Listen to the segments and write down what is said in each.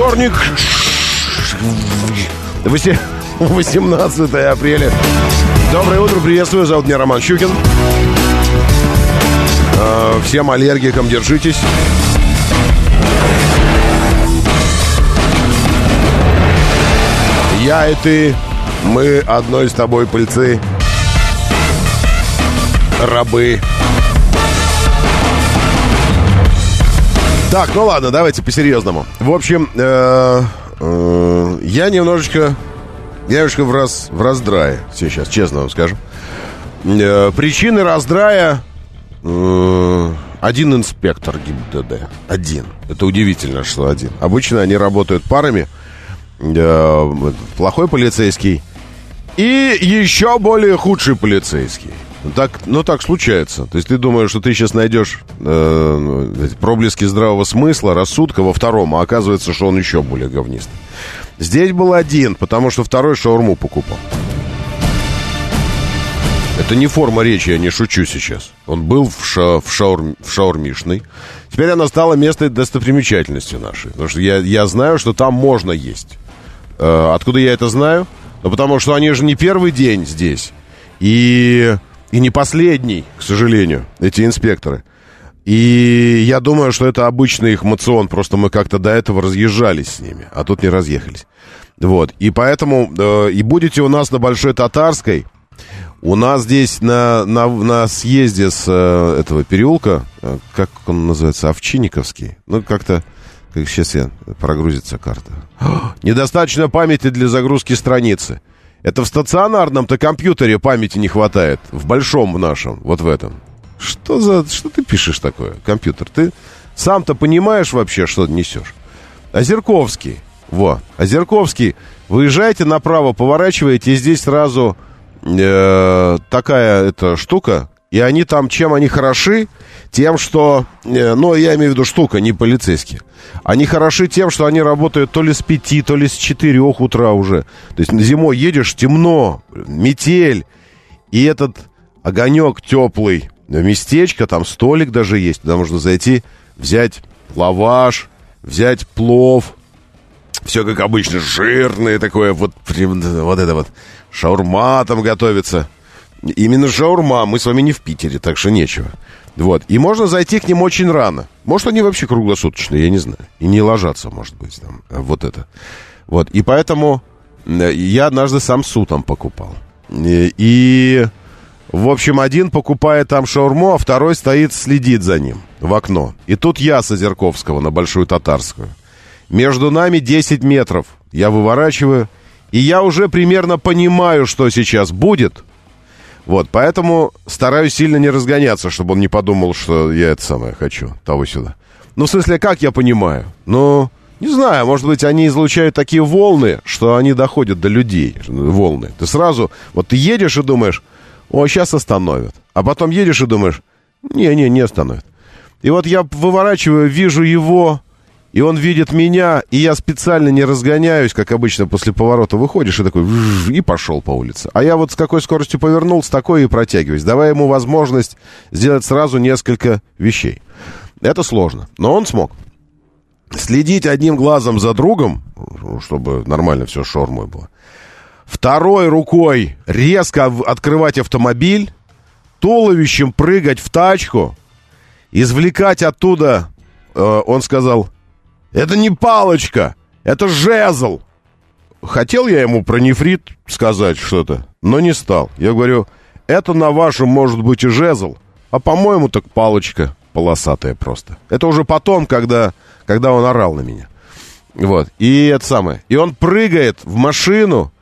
Вторник, 18 апреля. Доброе утро, приветствую, зовут меня Роман Щукин. Э, Всем аллергикам держитесь. Я и ты, мы одной с тобой пыльцы, рабы. Так, ну ладно, давайте по-серьезному. В общем, э, э, я немножечко, я немножко в, раз, в раздрае сейчас, честно вам скажу. Э, причины раздрая э, один инспектор ГИБДД. Один. Это удивительно, что один. Обычно они работают парами. Э, плохой полицейский и еще более худший полицейский. Так, ну так случается. То есть ты думаешь, что ты сейчас найдешь э, ну, проблески здравого смысла, рассудка во втором, а оказывается, что он еще более говнистый. Здесь был один, потому что второй шаурму покупал. Это не форма речи, я не шучу сейчас. Он был в, ша, в, шаурм, в шаурмишной. Теперь она стала местной достопримечательностью нашей. Потому что я, я знаю, что там можно есть. Э, откуда я это знаю? Ну, потому что они же не первый день здесь. И, и не последний, к сожалению, эти инспекторы. И я думаю, что это обычный их мацион. Просто мы как-то до этого разъезжались с ними, а тут не разъехались. Вот. И поэтому... Э, и будете у нас на Большой Татарской... У нас здесь на, на, на съезде с э, этого переулка, э, как он называется, Овчинниковский, ну, как-то, как сейчас я, прогрузится карта. Недостаточно памяти для загрузки страницы. Это в стационарном-то компьютере памяти не хватает, в большом в нашем, вот в этом. Что за, что ты пишешь такое, компьютер? Ты сам-то понимаешь вообще, что несешь? Озерковский, во, Озерковский, выезжайте направо, поворачиваете, и здесь сразу э, такая эта штука, и они там, чем они хороши, тем, что, э, ну, я имею в виду штука, не полицейские. Они хороши тем, что они работают то ли с пяти, то ли с четырех утра уже. То есть зимой едешь, темно, метель, и этот огонек теплый, местечко, там столик даже есть, туда можно зайти, взять лаваш, взять плов, все как обычно, жирное такое, вот, вот это вот, шаурма там готовится. Именно шаурма, мы с вами не в Питере, так что нечего. Вот, и можно зайти к ним очень рано. Может, они вообще круглосуточные, я не знаю. И не ложатся, может быть, там, вот это. Вот, и поэтому э, я однажды самсу там покупал. И, и, в общем, один покупает там шаурму, а второй стоит, следит за ним в окно. И тут я с Озерковского на Большую Татарскую. Между нами 10 метров. Я выворачиваю, и я уже примерно понимаю, что сейчас будет. Вот, поэтому стараюсь сильно не разгоняться, чтобы он не подумал, что я это самое хочу, того сюда. Ну, в смысле, как я понимаю? Ну, не знаю, может быть, они излучают такие волны, что они доходят до людей, волны. Ты сразу, вот ты едешь и думаешь, о, сейчас остановят. А потом едешь и думаешь, не-не, не остановят. И вот я выворачиваю, вижу его, и он видит меня, и я специально не разгоняюсь, как обычно после поворота выходишь и такой, и пошел по улице. А я вот с какой скоростью повернул, с такой и протягиваюсь, давая ему возможность сделать сразу несколько вещей. Это сложно, но он смог. Следить одним глазом за другом, чтобы нормально все шормой было. Второй рукой резко открывать автомобиль, туловищем прыгать в тачку, извлекать оттуда, э, он сказал, это не палочка, это жезл. Хотел я ему про нефрит сказать что-то, но не стал. Я говорю, это на вашем может быть и жезл, а по-моему так палочка полосатая просто. Это уже потом, когда, когда он орал на меня. Вот, и это самое. И он прыгает в машину,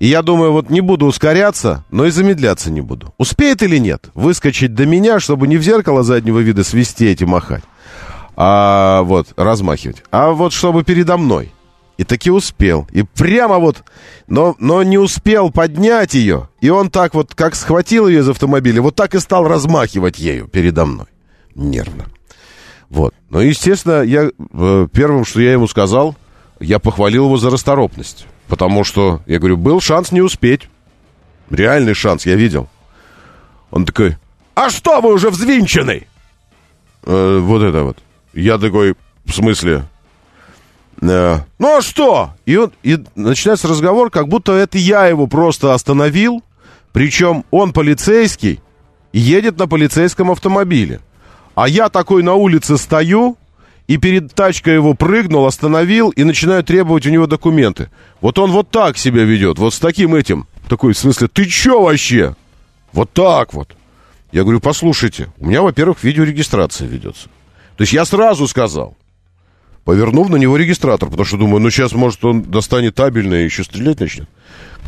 и я думаю, вот не буду ускоряться, но и замедляться не буду. Успеет или нет? Выскочить до меня, чтобы не в зеркало заднего вида свистеть и махать. А вот, размахивать. А вот чтобы передо мной. И таки успел. И прямо вот, но, но не успел поднять ее. И он так вот, как схватил ее из автомобиля, вот так и стал размахивать ею передо мной. Нервно. Вот. Но, естественно, я, э, первым, что я ему сказал, я похвалил его за расторопность. Потому что, я говорю, был шанс не успеть. Реальный шанс, я видел. Он такой, а что вы уже взвинчены? Э, вот это вот. Я такой, в смысле? Э, ну а что? И, он, и начинается разговор, как будто это я его просто остановил. Причем он полицейский и едет на полицейском автомобиле. А я такой на улице стою, и перед тачкой его прыгнул, остановил и начинаю требовать у него документы. Вот он вот так себя ведет, вот с таким этим. Такой, в смысле, ты чё вообще? Вот так вот. Я говорю, послушайте, у меня, во-первых, видеорегистрация ведется. То есть я сразу сказал, повернув на него регистратор, потому что думаю, ну сейчас, может, он достанет табельное и еще стрелять начнет.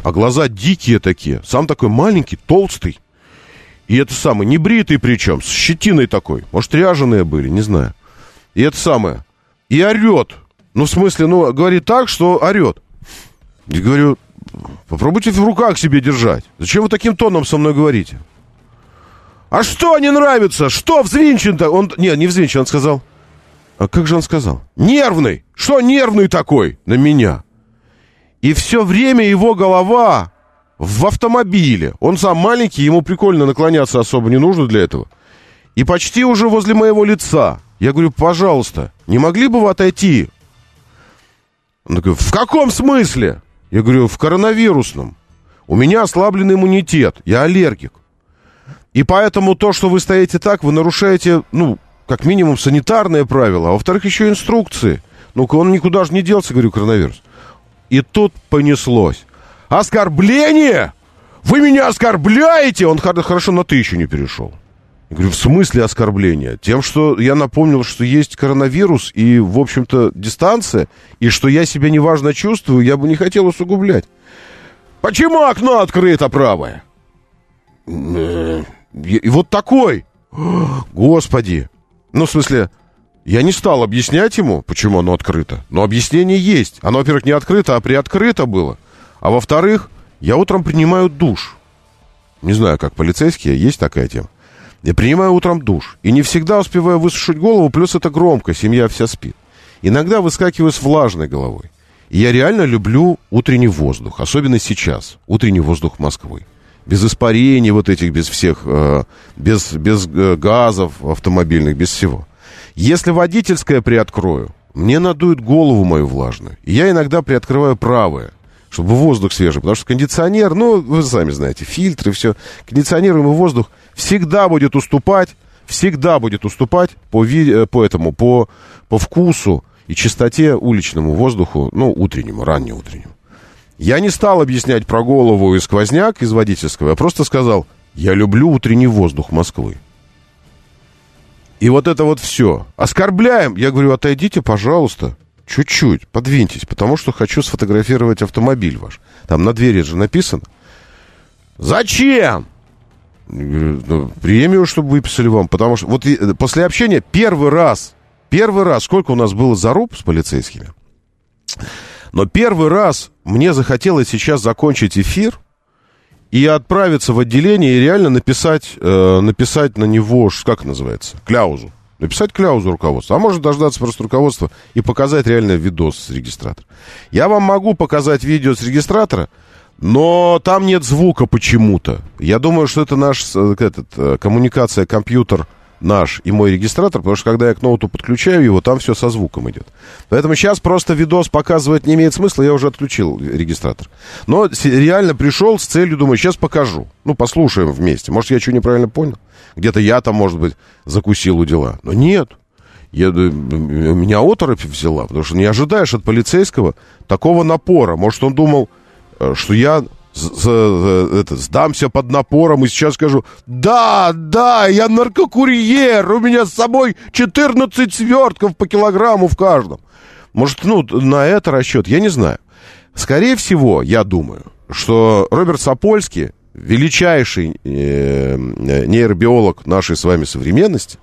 А глаза дикие такие, сам такой маленький, толстый. И это самое, небритый причем, с щетиной такой. Может, ряженые были, не знаю. И это самое. И орет. Ну, в смысле, ну, говорит так, что орет. Я говорю, попробуйте в руках себе держать. Зачем вы таким тоном со мной говорите? А что не нравится? Что взвинчен-то? Он... Не, не взвинчен, он сказал. А как же он сказал? Нервный! Что нервный такой на меня? И все время его голова в автомобиле. Он сам маленький, ему прикольно наклоняться особо не нужно для этого. И почти уже возле моего лица. Я говорю, пожалуйста, не могли бы вы отойти? Он такой, в каком смысле? Я говорю, в коронавирусном. У меня ослабленный иммунитет, я аллергик. И поэтому то, что вы стоите так, вы нарушаете, ну, как минимум санитарные правила, а во-вторых, еще инструкции. Ну-ка, он никуда же не делся, говорю, коронавирус. И тут понеслось. Оскорбление? Вы меня оскорбляете? Он хорошо на ты еще не перешел. Я говорю, в смысле оскорбления? Тем, что я напомнил, что есть коронавирус и, в общем-то, дистанция, и что я себя неважно чувствую, я бы не хотел усугублять. Почему окно открыто правое? И вот такой. Господи. Ну, в смысле, я не стал объяснять ему, почему оно открыто. Но объяснение есть. Оно, во-первых, не открыто, а приоткрыто было. А во-вторых, я утром принимаю душ. Не знаю, как полицейские, есть такая тема. Я принимаю утром душ. И не всегда успеваю высушить голову, плюс это громко, семья вся спит. Иногда выскакиваю с влажной головой. И я реально люблю утренний воздух, особенно сейчас, утренний воздух Москвы без испарений вот этих, без всех, э, без, без э, газов автомобильных, без всего. Если водительское приоткрою, мне надует голову мою влажную. Я иногда приоткрываю правое, чтобы воздух свежий. Потому что кондиционер, ну, вы сами знаете, фильтры, все. Кондиционируемый воздух всегда будет уступать, всегда будет уступать по, ви, э, по этому, по, по вкусу и чистоте уличному воздуху, ну, утреннему, раннеутреннему. Я не стал объяснять про голову и сквозняк из водительского, я просто сказал, я люблю утренний воздух Москвы. И вот это вот все. Оскорбляем. Я говорю, отойдите, пожалуйста, чуть-чуть, подвиньтесь, потому что хочу сфотографировать автомобиль ваш. Там на двери же написано. Зачем? ну, премию, чтобы выписали вам, потому что вот э, после общения первый раз, первый раз, сколько у нас было заруб с полицейскими, но первый раз мне захотелось сейчас закончить эфир и отправиться в отделение и реально написать, э, написать на него, как называется, кляузу. Написать кляузу руководства. А может дождаться просто руководства и показать реально видос с регистратора. Я вам могу показать видео с регистратора, но там нет звука почему-то. Я думаю, что это наш э, этот, э, коммуникация компьютер наш и мой регистратор, потому что когда я к ноуту подключаю его, там все со звуком идет. Поэтому сейчас просто видос показывать не имеет смысла, я уже отключил регистратор. Но реально пришел с целью, думаю, сейчас покажу. Ну, послушаем вместе. Может, я что неправильно понял? Где-то я там, может быть, закусил у дела. Но нет. Я, э, меня оторопь взяла, потому что не ожидаешь от полицейского такого напора. Может, он думал, э, что я это, сдамся под напором и сейчас скажу, да, да, я наркокурьер, у меня с собой 14 свертков по килограмму в каждом. Может, ну, на это расчет, я не знаю. Скорее всего, я думаю, что Роберт Сапольский, величайший э, нейробиолог нашей с вами современности,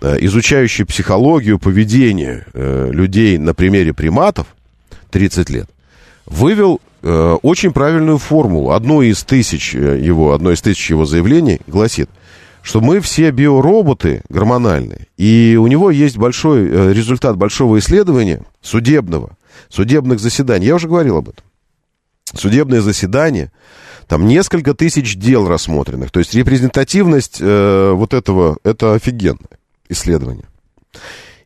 э, изучающий психологию, поведение э, людей на примере приматов 30 лет, вывел э, очень правильную формулу. Одно из тысяч его, одно из тысяч его заявлений гласит, что мы все биороботы гормональные, и у него есть большой результат большого исследования судебного, судебных заседаний. Я уже говорил об этом. Судебное заседание там несколько тысяч дел рассмотренных. То есть репрезентативность э, вот этого, это офигенное исследование.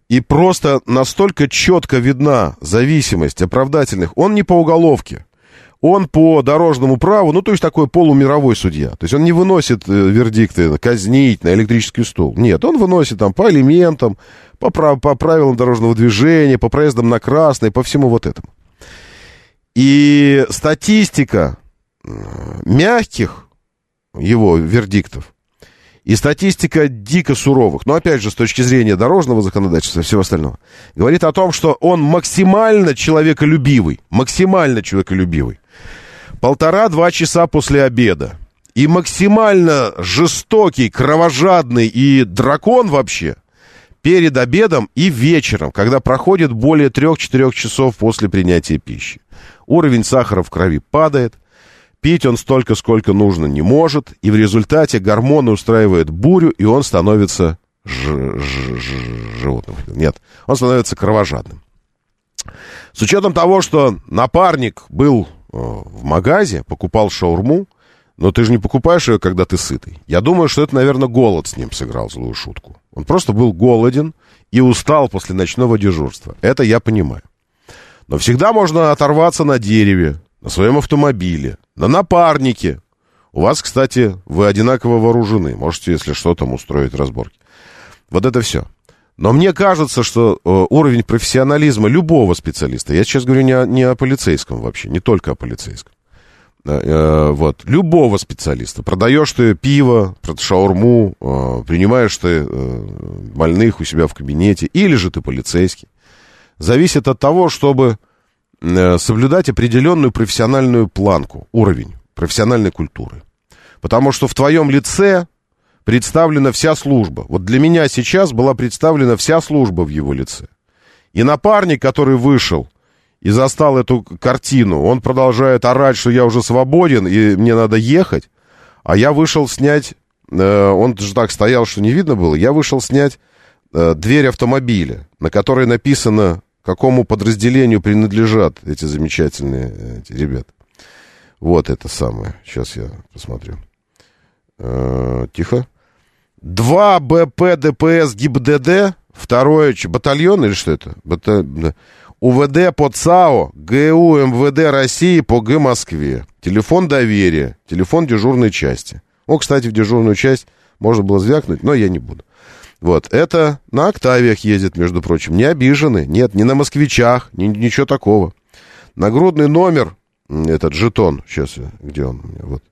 И просто настолько четко видна зависимость оправдательных. Он не по уголовке. Он по дорожному праву, ну, то есть такой полумировой судья. То есть он не выносит э, вердикты казнить на электрический стул. Нет, он выносит там по элементам, по, по правилам дорожного движения, по проездам на красный, по всему вот этому. И статистика мягких его вердиктов и статистика дико суровых, но опять же с точки зрения дорожного законодательства и всего остального, говорит о том, что он максимально человеколюбивый, максимально человеколюбивый. Полтора-два часа после обеда. И максимально жестокий, кровожадный и дракон вообще перед обедом и вечером, когда проходит более трех-четырех часов после принятия пищи. Уровень сахара в крови падает, Пить он столько, сколько нужно, не может, и в результате гормоны устраивают бурю, и он становится животным. Нет, он становится кровожадным. С учетом того, что напарник был в магазе, покупал шаурму, но ты же не покупаешь ее, когда ты сытый. Я думаю, что это, наверное, голод с ним сыграл злую шутку. Он просто был голоден и устал после ночного дежурства. Это я понимаю. Но всегда можно оторваться на дереве, на своем автомобиле, на напарнике. У вас, кстати, вы одинаково вооружены. Можете, если что, там устроить разборки. Вот это все. Но мне кажется, что э, уровень профессионализма любого специалиста, я сейчас говорю не о, не о полицейском вообще, не только о полицейском, э, э, вот, любого специалиста. Продаешь ты пиво, шаурму, принимаешь ты больных у себя в кабинете, или же ты полицейский. Зависит от того, чтобы соблюдать определенную профессиональную планку, уровень профессиональной культуры. Потому что в твоем лице представлена вся служба. Вот для меня сейчас была представлена вся служба в его лице. И напарник, который вышел и застал эту картину, он продолжает орать, что я уже свободен и мне надо ехать. А я вышел снять, э, он же так стоял, что не видно было, я вышел снять э, дверь автомобиля, на которой написано какому подразделению принадлежат эти замечательные эти ребята. Вот это самое. Сейчас я посмотрю. Э, тихо. Два БП ДПС ГИБДД, второе батальон или что это? Бата... УВД по ЦАО, ГУ МВД России по Г Москве. Телефон доверия, телефон дежурной части. О, кстати, в дежурную часть можно было звякнуть, но я не буду. Вот, это на «Октавиях» ездит, между прочим. Не обижены, нет, не на «Москвичах», ни, ничего такого. Нагрудный номер, этот жетон, сейчас, где он у меня, вот.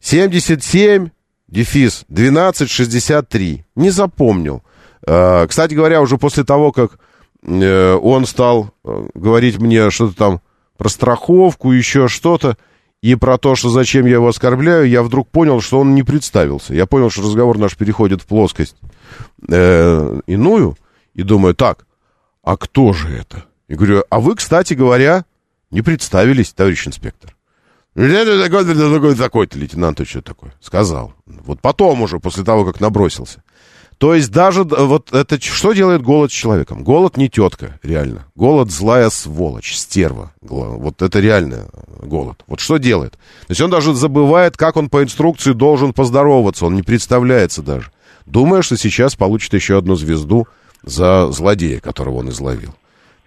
77, дефис, 1263. Не запомнил. А, кстати говоря, уже после того, как э, он стал э, говорить мне что-то там про страховку, еще что-то, и про то, что зачем я его оскорбляю, я вдруг понял, что он не представился. Я понял, что разговор наш переходит в плоскость э, иную, и думаю, так, а кто же это? И говорю, а вы, кстати говоря, не представились, товарищ инспектор. Такой-то лейтенант, что такое? Сказал. Вот потом уже, после того, как набросился. То есть даже вот это что делает голод с человеком? Голод не тетка, реально. Голод злая сволочь, стерва. Вот это реально голод. Вот что делает? То есть он даже забывает, как он по инструкции должен поздороваться. Он не представляется даже. Думая, что сейчас получит еще одну звезду за злодея, которого он изловил.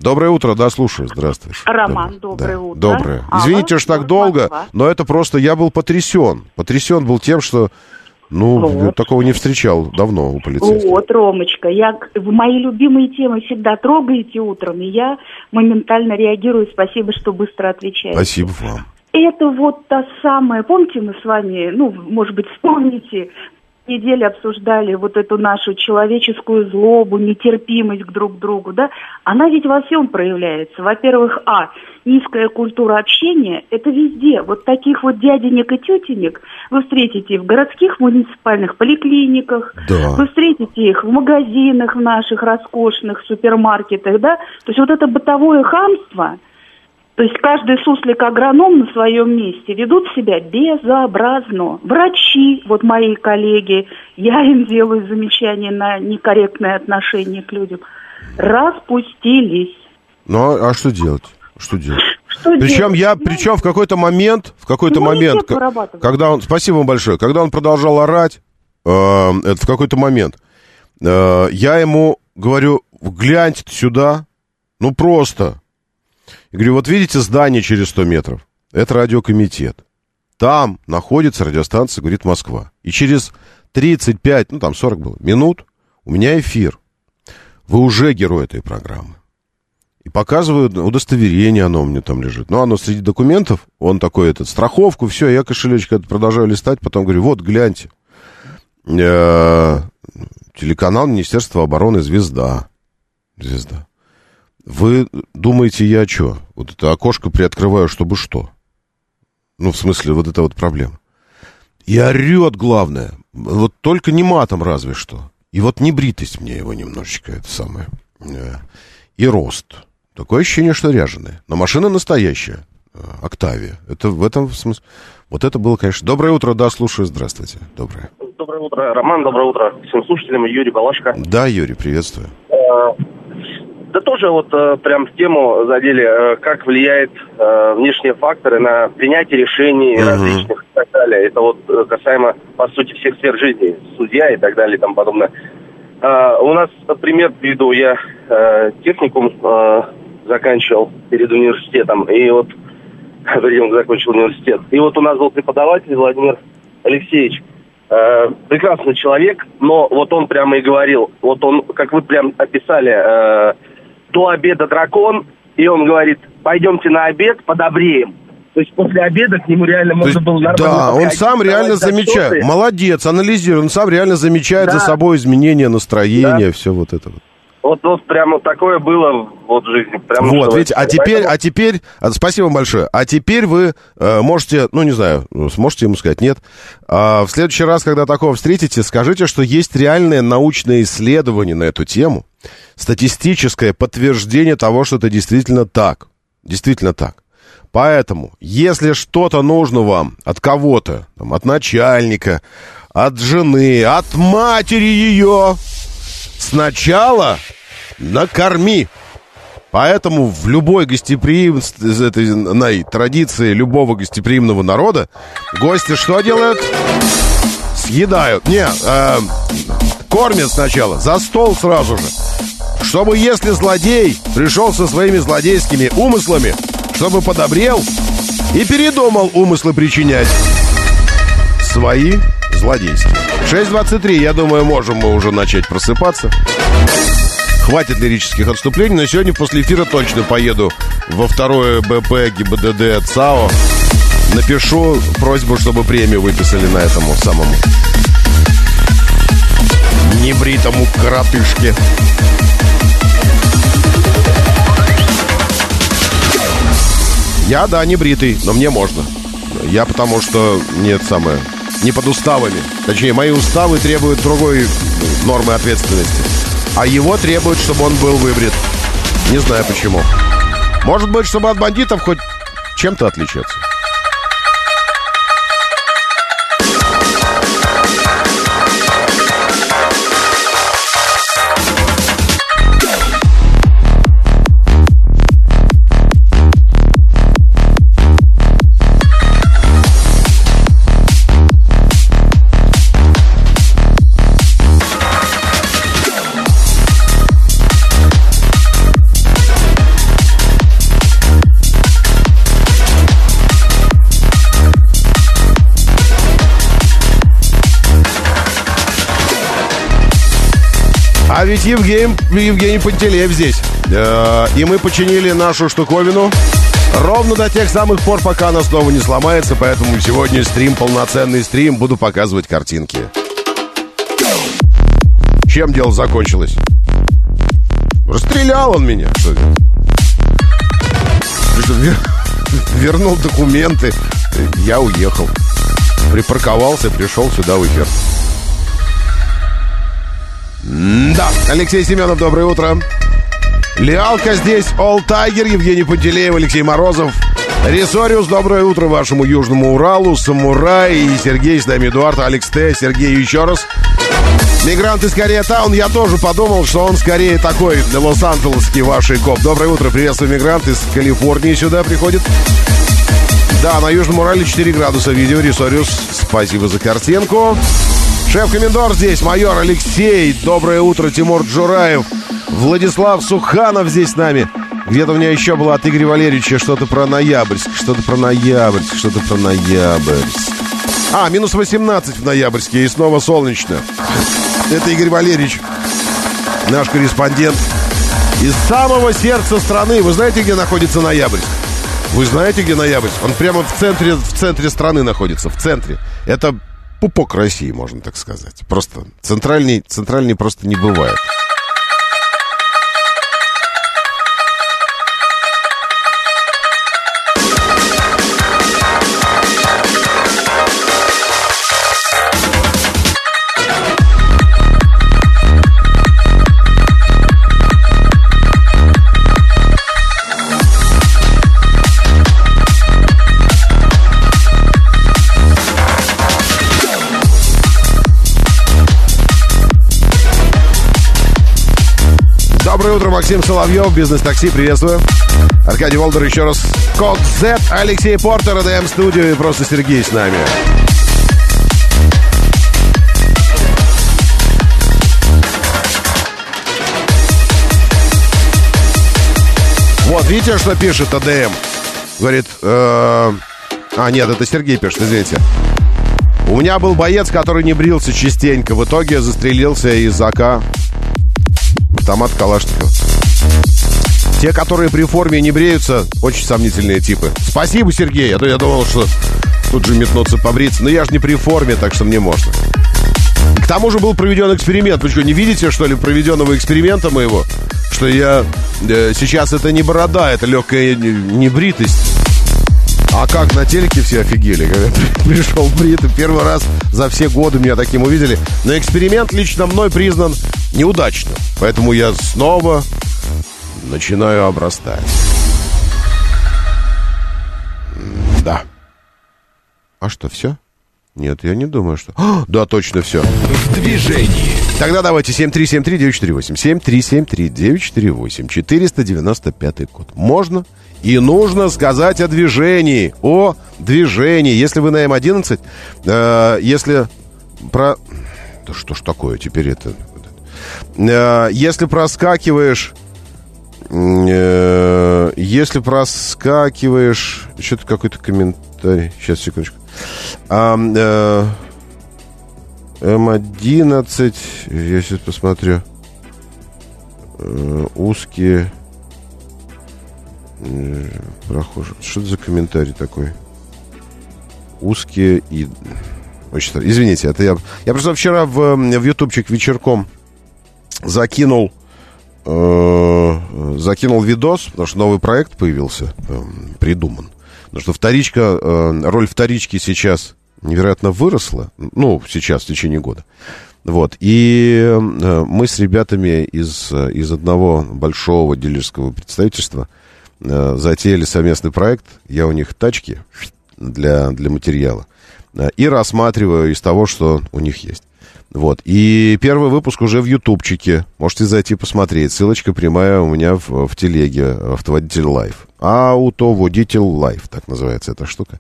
Доброе утро, да, слушаю. Здравствуйте. Роман, доброе да. утро. Доброе. Извините, что так долго, но это просто я был потрясен. Потрясен был тем, что ну, вот. такого не встречал давно у полицейских. Вот, Ромочка, я, в мои любимые темы всегда трогаете утром, и я моментально реагирую. Спасибо, что быстро отвечаете. Спасибо вам. Это вот та самая, помните, мы с вами, ну, может быть, вспомните, неделе обсуждали вот эту нашу человеческую злобу, нетерпимость к друг другу, да, она ведь во всем проявляется. Во-первых, а, низкая культура общения, это везде. Вот таких вот дяденек и тетенек вы встретите в городских муниципальных поликлиниках, Да. вы встретите их в магазинах в наших роскошных супермаркетах, да. То есть вот это бытовое хамство, то есть каждый суслик-агроном на своем месте ведут себя безобразно. Врачи, вот мои коллеги, я им делаю замечания на некорректное отношение к людям, распустились. Ну, а, а что делать? Что делать? Что Причем делать? я, Ну, причем в какой-то момент, в какой-то Иммунитет момент, когда он, спасибо вам большое, когда он продолжал орать, э, это в какой-то момент, э, я ему говорю, гляньте сюда, ну просто. Я говорю, вот видите здание через 100 метров? Это радиокомитет. Там находится радиостанция «Говорит Москва». И через 35, ну там 40 было, минут у меня эфир. Вы уже герой этой программы. И показываю удостоверение, оно у меня там лежит. Ну, оно среди документов, он такой, этот, страховку, все, я кошелечек этот продолжаю листать, потом говорю, вот, гляньте. Э, Телеканал Министерства обороны «Звезда». «Звезда». Вы думаете, я что? Вот это окошко приоткрываю, чтобы что? Ну, в смысле, вот это вот проблема. И орет, главное. Вот только не матом разве что. И вот не бритость мне его немножечко, это самое. Э, И рост. Такое ощущение, что ряженое. Но машина настоящая. э, Октавия. Это в этом смысле... Вот это было, конечно... Доброе утро, да, слушаю, здравствуйте. Доброе. Доброе утро, Роман, доброе утро всем слушателям, Юрий Балашко. Да, Юрий, приветствую. Да тоже вот э, прям в тему задели, э, как влияет э, внешние факторы на принятие решений Мгм. различных и так далее. Это вот э, касаемо, по сути, всех сфер жизни, судья и так далее и тому подобное. Э, У нас пример приведу, я э, техникум э, заканчивал перед университетом, и вот вернее, закончил университет. И вот у нас был преподаватель Владимир Алексеевич, Э, прекрасный человек, но вот он прямо и говорил, вот он, как вы прям описали, э, до обеда дракон, и он говорит, пойдемте на обед, подобреем. То есть после обеда к нему реально можно есть, было нормально да, он сам реально замечает. Молодец, анализирует. Он сам реально замечает Да. за собой изменения настроения, все вот это вот. Вот, вот прямо такое было вот в жизни. Прям Вот, видите, а теперь, Поэтому- а теперь, а, спасибо вам большое. А теперь вы э, можете, ну не знаю, ну, сможете ему сказать нет. А в следующий раз, когда такого встретите, скажите, что есть реальное научное исследование на эту тему, статистическое подтверждение того, что это действительно так, действительно так. Поэтому, если что-то нужно вам от кого-то, там, от начальника, от жены, от матери ее, сначала накорми. Поэтому в любой гостеприимной традиции любого гостеприимного народа гости что делают? Съедают. Не, э, кормят сначала, за стол сразу же. Чтобы если злодей пришел со своими злодейскими умыслами, чтобы подобрел и передумал умыслы причинять свои злодейские. 6.23, я думаю, можем мы уже начать просыпаться. Хватит лирических отступлений, но сегодня после эфира точно поеду во второе БП ГИБДД ЦАО. Напишу просьбу, чтобы премию выписали на этому самому небритому коротышке. Я, да, не бритый, но мне можно. Я потому что нет самое не под уставами. Точнее, мои уставы требуют другой нормы ответственности. А его требуют, чтобы он был выбрит. Не знаю почему. Может быть, чтобы от бандитов хоть чем-то отличаться. Ведь Евгений, Евгений Пантелеев здесь. Э, И мы починили нашу штуковину ровно до тех самых пор, пока она снова не сломается. Поэтому сегодня стрим, полноценный стрим, буду показывать картинки. Чем дело закончилось? Расстрелял он меня. Что? Вернул документы. Я уехал. Припарковался, пришел сюда в эфир. Да, Алексей Семенов, доброе утро. Лиалка здесь, All Tiger, Евгений Пантелеев, Алексей Морозов. Ресориус, доброе утро вашему Южному Уралу, Самурай и Сергей, с нами Эдуард, Алекс Т, Сергей еще раз. Мигрант из Корея Таун, я тоже подумал, что он скорее такой лос-анджелесский вашей коп. Доброе утро, приветствую, мигрант из Калифорнии сюда приходит. Да, на Южном Урале 4 градуса видео, Ресориус, спасибо за картинку. Шеф-комендор здесь, майор Алексей, доброе утро, Тимур Джураев. Владислав Суханов здесь с нами. Где-то у меня еще было от Игоря Валерьевича что-то про Ноябрьск, что-то про Ноябрьск, что-то про Ноябрьск. А, минус 18 в Ноябрьске и снова солнечно. Это Игорь Валерьевич, наш корреспондент из самого сердца страны. Вы знаете, где находится Ноябрьск? Вы знаете, где Ноябрьск? Он прямо в центре, в центре страны находится, в центре. Это пупок России, можно так сказать. Просто центральный, центральный просто не бывает. Утро, Максим Соловьев, бизнес-такси, приветствую. Аркадий Волдер еще раз. Код Z, Алексей Портер, АДМ студию и просто Сергей с нами. Вот, видите, что пишет АДМ? Говорит, э... а, нет, это Сергей пишет, извините. У меня был боец, который не брился частенько. В итоге застрелился из АК автомат Калашников. Те, которые при форме не бреются, очень сомнительные типы. Спасибо, Сергей, а то я думал, что тут же метнуться побриться. Но я же не при форме, так что мне можно. К тому же был проведен эксперимент. Вы что, не видите, что ли, проведенного эксперимента моего? Что я... Э, сейчас это не борода, это легкая небритость. А как на телеке все офигели, когда пришел бритый. Первый раз за все годы меня таким увидели. Но эксперимент лично мной признан неудачным. Поэтому я снова начинаю обрастать. Да. А что, все? Нет, я не думаю, что... О, да, точно все. В движении. Тогда давайте 7373948. 7373948. 495 код. Можно и нужно сказать о движении. О движении. Если вы на М11, э, если про... Да что ж такое теперь это... Э, если проскакиваешь... Э, если проскакиваешь... Что-то какой-то комментарий. Сейчас, секундочку. А, М11... Я сейчас посмотрю. Э, узкие... Э, прохожих. Что это за комментарий такой? Узкие и... Очень. Извините, это я... Я просто вчера в, в ютубчик вечерком закинул... Э, закинул видос, потому что новый проект появился, э, придуман. Потому что вторичка, э, роль вторички сейчас невероятно выросла. Ну, сейчас, в течение года. Вот. И э, мы с ребятами из, из одного большого дилерского представительства – Э, затеяли совместный проект. Я у них тачки для, для материала. Э, и рассматриваю из того, что у них есть. Вот. И первый выпуск уже в ютубчике. Можете зайти посмотреть. Ссылочка прямая у меня в, в телеге «Автоводитель лайф». «Автоводитель лайф», так называется эта штука.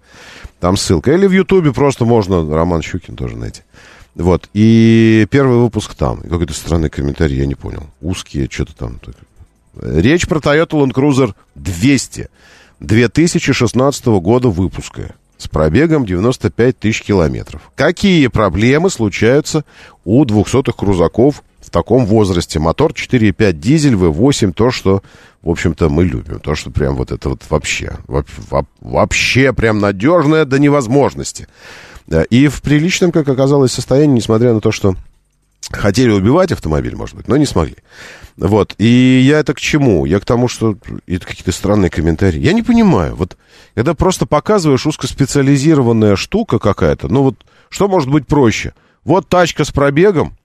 Там ссылка. Или в ютубе просто можно Роман Щукин тоже найти. Вот. И первый выпуск там. Какой-то странный комментарий, я не понял. Узкие, что-то там. Речь про Toyota Land Cruiser 200 2016 года выпуска с пробегом 95 тысяч километров. Какие проблемы случаются у 200-х крузаков в таком возрасте? Мотор 4,5 дизель, V8, то, что, в общем-то, мы любим. То, что прям вот это вот вообще, вообще прям надежное до невозможности. И в приличном, как оказалось, состоянии, несмотря на то, что хотели убивать автомобиль, может быть, но не смогли. Вот. И я это к чему? Я к тому, что это какие-то странные комментарии. Я не понимаю. Вот когда просто показываешь узкоспециализированная штука какая-то, ну вот что может быть проще? Вот тачка с пробегом,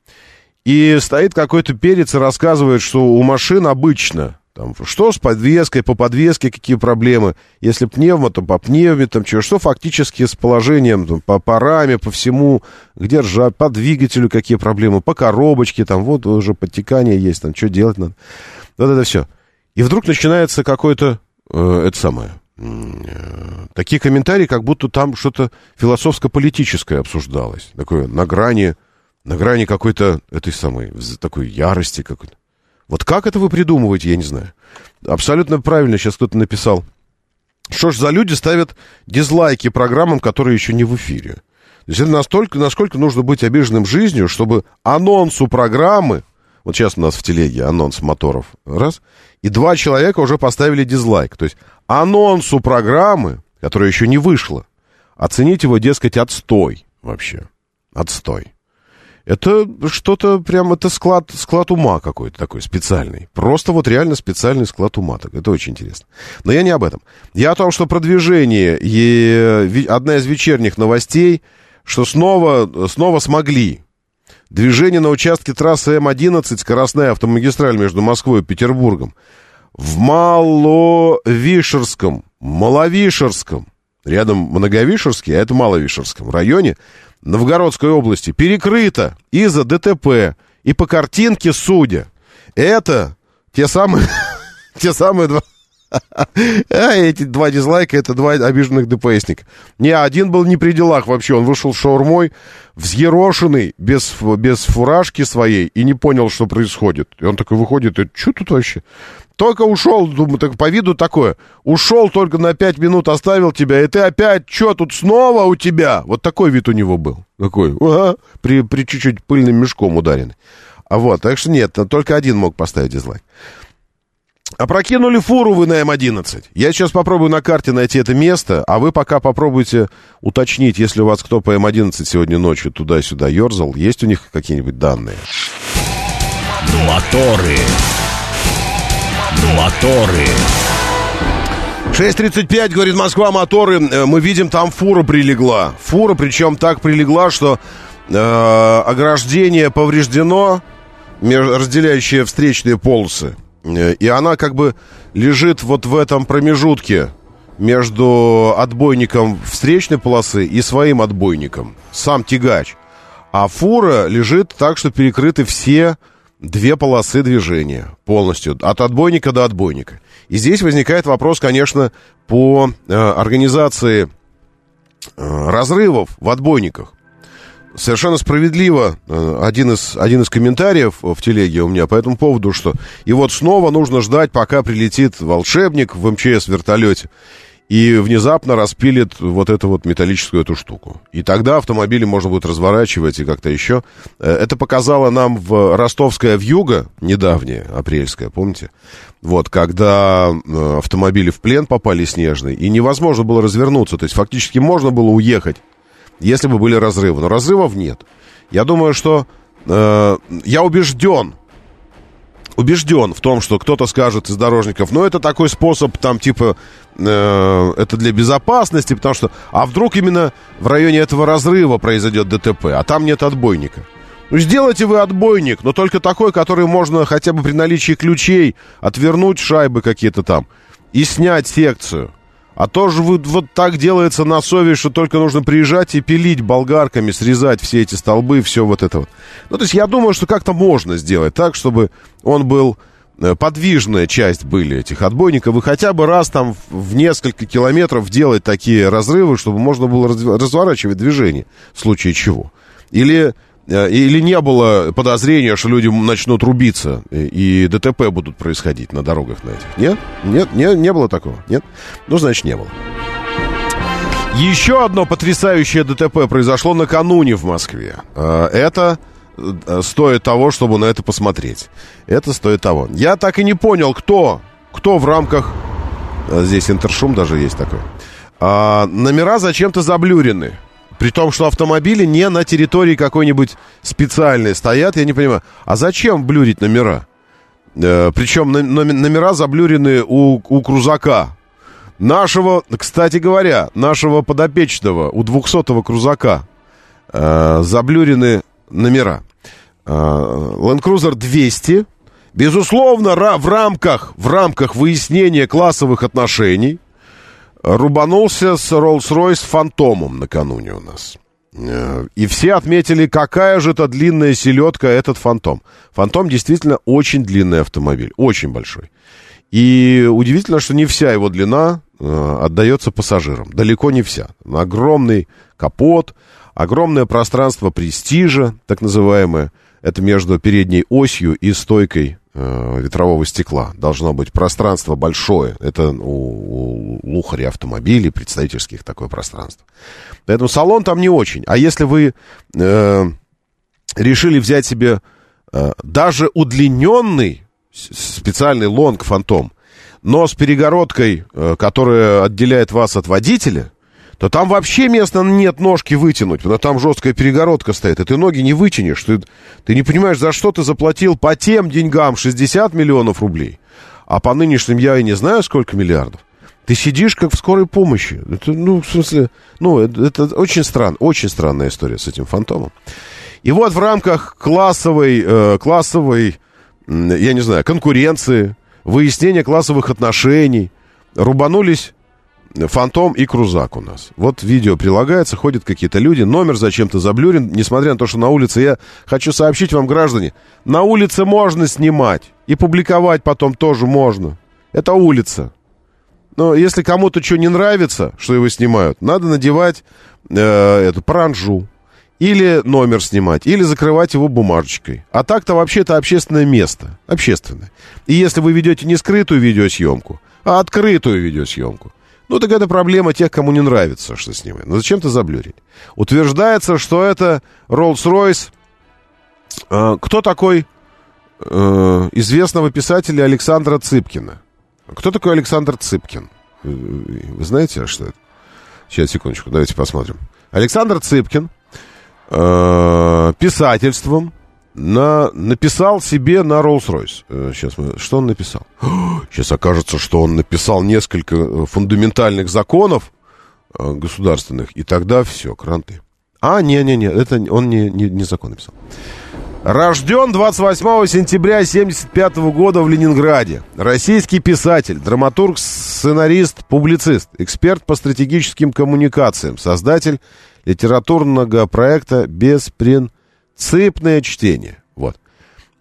и стоит какой-то перец и рассказывает, что у машин обычно там, что с подвеской, по подвеске какие проблемы. Если пневмо, то по пневме, там, что, что фактически с положением, там, по параме, по всему, где ржа, по двигателю какие проблемы, по коробочке, там, вот уже подтекание есть, там, что делать надо. Вот это все. И вдруг начинается какое-то, э, это самое, э, такие комментарии, как будто там что-то философско-политическое обсуждалось. Такое на грани, на грани какой-то этой самой, такой ярости какой-то. Вот как это вы придумываете, я не знаю. Абсолютно правильно сейчас кто-то написал. Что ж за люди ставят дизлайки программам, которые еще не в эфире? То есть это настолько, насколько нужно быть обиженным жизнью, чтобы анонсу программы, вот сейчас у нас в телеге анонс моторов, раз, и два человека уже поставили дизлайк. То есть анонсу программы, которая еще не вышла, оценить его, дескать, отстой вообще. Отстой. Это что-то прям, это склад, склад ума какой-то такой специальный. Просто вот реально специальный склад ума. Так, это очень интересно. Но я не об этом. Я о том, что продвижение, и одна из вечерних новостей, что снова, снова смогли. Движение на участке трассы М-11, скоростная автомагистраль между Москвой и Петербургом, в Маловишерском, Маловишерском, рядом Многовишерский, а это Маловишерском районе, Новгородской области перекрыто из-за ДТП. И по картинке судя, это те самые, те самые два... А эти два дизлайка, это два обиженных ДПСника. Не, один был не при делах вообще. Он вышел шаурмой, взъерошенный, без, без фуражки своей, и не понял, что происходит. И он такой выходит, и что тут вообще? Только ушел, думаю, так по виду такое. Ушел только на пять минут, оставил тебя, и ты опять, что тут снова у тебя? Вот такой вид у него был. Такой, ага, при, при чуть-чуть пыльным мешком ударенный. А вот, так что нет, только один мог поставить дизлайк. Опрокинули фуру вы на М11. Я сейчас попробую на карте найти это место, а вы пока попробуйте уточнить, если у вас кто по М11 сегодня ночью туда-сюда ерзал, есть у них какие-нибудь данные? Моторы. Моторы. 6.35, говорит Москва, моторы. Э, мы видим, там фура прилегла. Фура, причем так прилегла, что э, ограждение повреждено, разделяющее встречные полосы. Э, и она как бы лежит вот в этом промежутке между отбойником встречной полосы и своим отбойником. Сам тягач. А фура лежит так, что перекрыты все две полосы движения полностью, от отбойника до отбойника. И здесь возникает вопрос, конечно, по э, организации э, разрывов в отбойниках. Совершенно справедливо э, один, из, один из комментариев в телеге у меня по этому поводу, что и вот снова нужно ждать, пока прилетит волшебник в МЧС вертолете и внезапно распилит вот эту вот металлическую эту штуку. И тогда автомобили можно будет разворачивать и как-то еще. Э, это показало нам в ростовская вьюга, недавняя, апрельская, помните? Вот, когда э, автомобили в плен попали снежный, и невозможно было развернуться. То есть фактически можно было уехать, если бы были разрывы. Но разрывов нет. Я думаю, что... Э, я убежден, убежден в том, что кто-то скажет из дорожников, ну, это такой способ, там, типа, э, это для безопасности, потому что, а вдруг именно в районе этого разрыва произойдет ДТП, а там нет отбойника. Ну, сделайте вы отбойник, но только такой, который можно хотя бы при наличии ключей отвернуть шайбы какие-то там и снять секцию. А то же вы, вот так делается на совесть, что только нужно приезжать и пилить болгарками, срезать все эти столбы, все вот это вот. Ну, то есть я думаю, что как-то можно сделать так, чтобы он был подвижная часть были этих отбойников, и хотя бы раз там в несколько километров делать такие разрывы, чтобы можно было разворачивать движение в случае чего. Или Э, или не было подозрения, что люди начнут рубиться и ДТП будут происходить на дорогах на этих? Нет? Нет? Не, не было такого? Нет? Ну, значит, не было. Еще одно потрясающее ДТП произошло накануне в Москве. Э, это э, стоит того, чтобы на это посмотреть. Это стоит того. Я так и не понял, кто, кто в рамках... Здесь интершум даже есть такой. А, номера зачем-то заблюрены. При том, что автомобили не на территории какой-нибудь специальной стоят, я не понимаю. А зачем блюрить номера? Э, причем номера заблюрены у, у крузака. Нашего, кстати говоря, нашего подопечного, у 200-го крузака э, заблюрены номера. Э, Land Cruiser 200, безусловно, в рамках, в рамках выяснения классовых отношений, рубанулся с Rolls-Royce Фантомом накануне у нас. Э, и все отметили, какая же это длинная селедка этот Фантом. Фантом действительно очень длинный автомобиль, очень большой. И удивительно, что не вся его длина э, отдается пассажирам. Далеко не вся. Огромный капот, огромное пространство престижа, так называемое. Это между передней осью и стойкой э, ветрового стекла. Должно быть пространство большое. Это у, у лухари автомобилей, представительских такое пространство. Поэтому салон там не очень. А если вы э, решили взять себе э, даже удлиненный специальный лонг фантом, но с перегородкой, э, которая отделяет вас от водителя, то там вообще места нет ножки вытянуть, потому там жесткая перегородка стоит, и ты ноги не вытянешь. Ты, ты не понимаешь, за что ты заплатил по тем деньгам 60 миллионов рублей, а по нынешним я и не знаю, сколько миллиардов. Ты сидишь как в скорой помощи. Это, ну, в смысле, ну, это, это очень странно, очень странная история с этим фантомом. И вот в рамках классовой, э, классовой, я не знаю, конкуренции, выяснения классовых отношений, рубанулись Фантом и Крузак у нас. Вот видео прилагается, ходят какие-то люди, номер зачем-то заблюрен, несмотря на то, что на улице, я хочу сообщить вам, граждане, на улице можно снимать, и публиковать потом тоже можно. Это улица. Но если кому-то что не нравится, что его снимают, надо надевать э, эту паранжу. Или номер снимать, или закрывать его бумажечкой. А так-то вообще это общественное место. Общественное. И если вы ведете не скрытую видеосъемку, а открытую видеосъемку, ну, так это проблема тех, кому не нравится, что снимают. Но зачем-то заблюрить. Утверждается, что это Rolls-Royce. Э, кто такой э, известного писателя Александра Цыпкина? Кто такой Александр Цыпкин? Вы знаете, что это? Сейчас, секундочку, давайте посмотрим. Александр Цыпкин э, писательством на, написал себе на Rolls-Royce. Э, сейчас мы... Что он написал? Сейчас окажется, что он написал несколько э, фундаментальных законов э, государственных, и тогда все, кранты. А, не-не-не, это он не, не, не закон написал. Рожден 28 сентября 1975 года в Ленинграде. Российский писатель, драматург, сценарист, публицист, эксперт по стратегическим коммуникациям, создатель литературного проекта «Беспринципный Цепное чтение. Вот.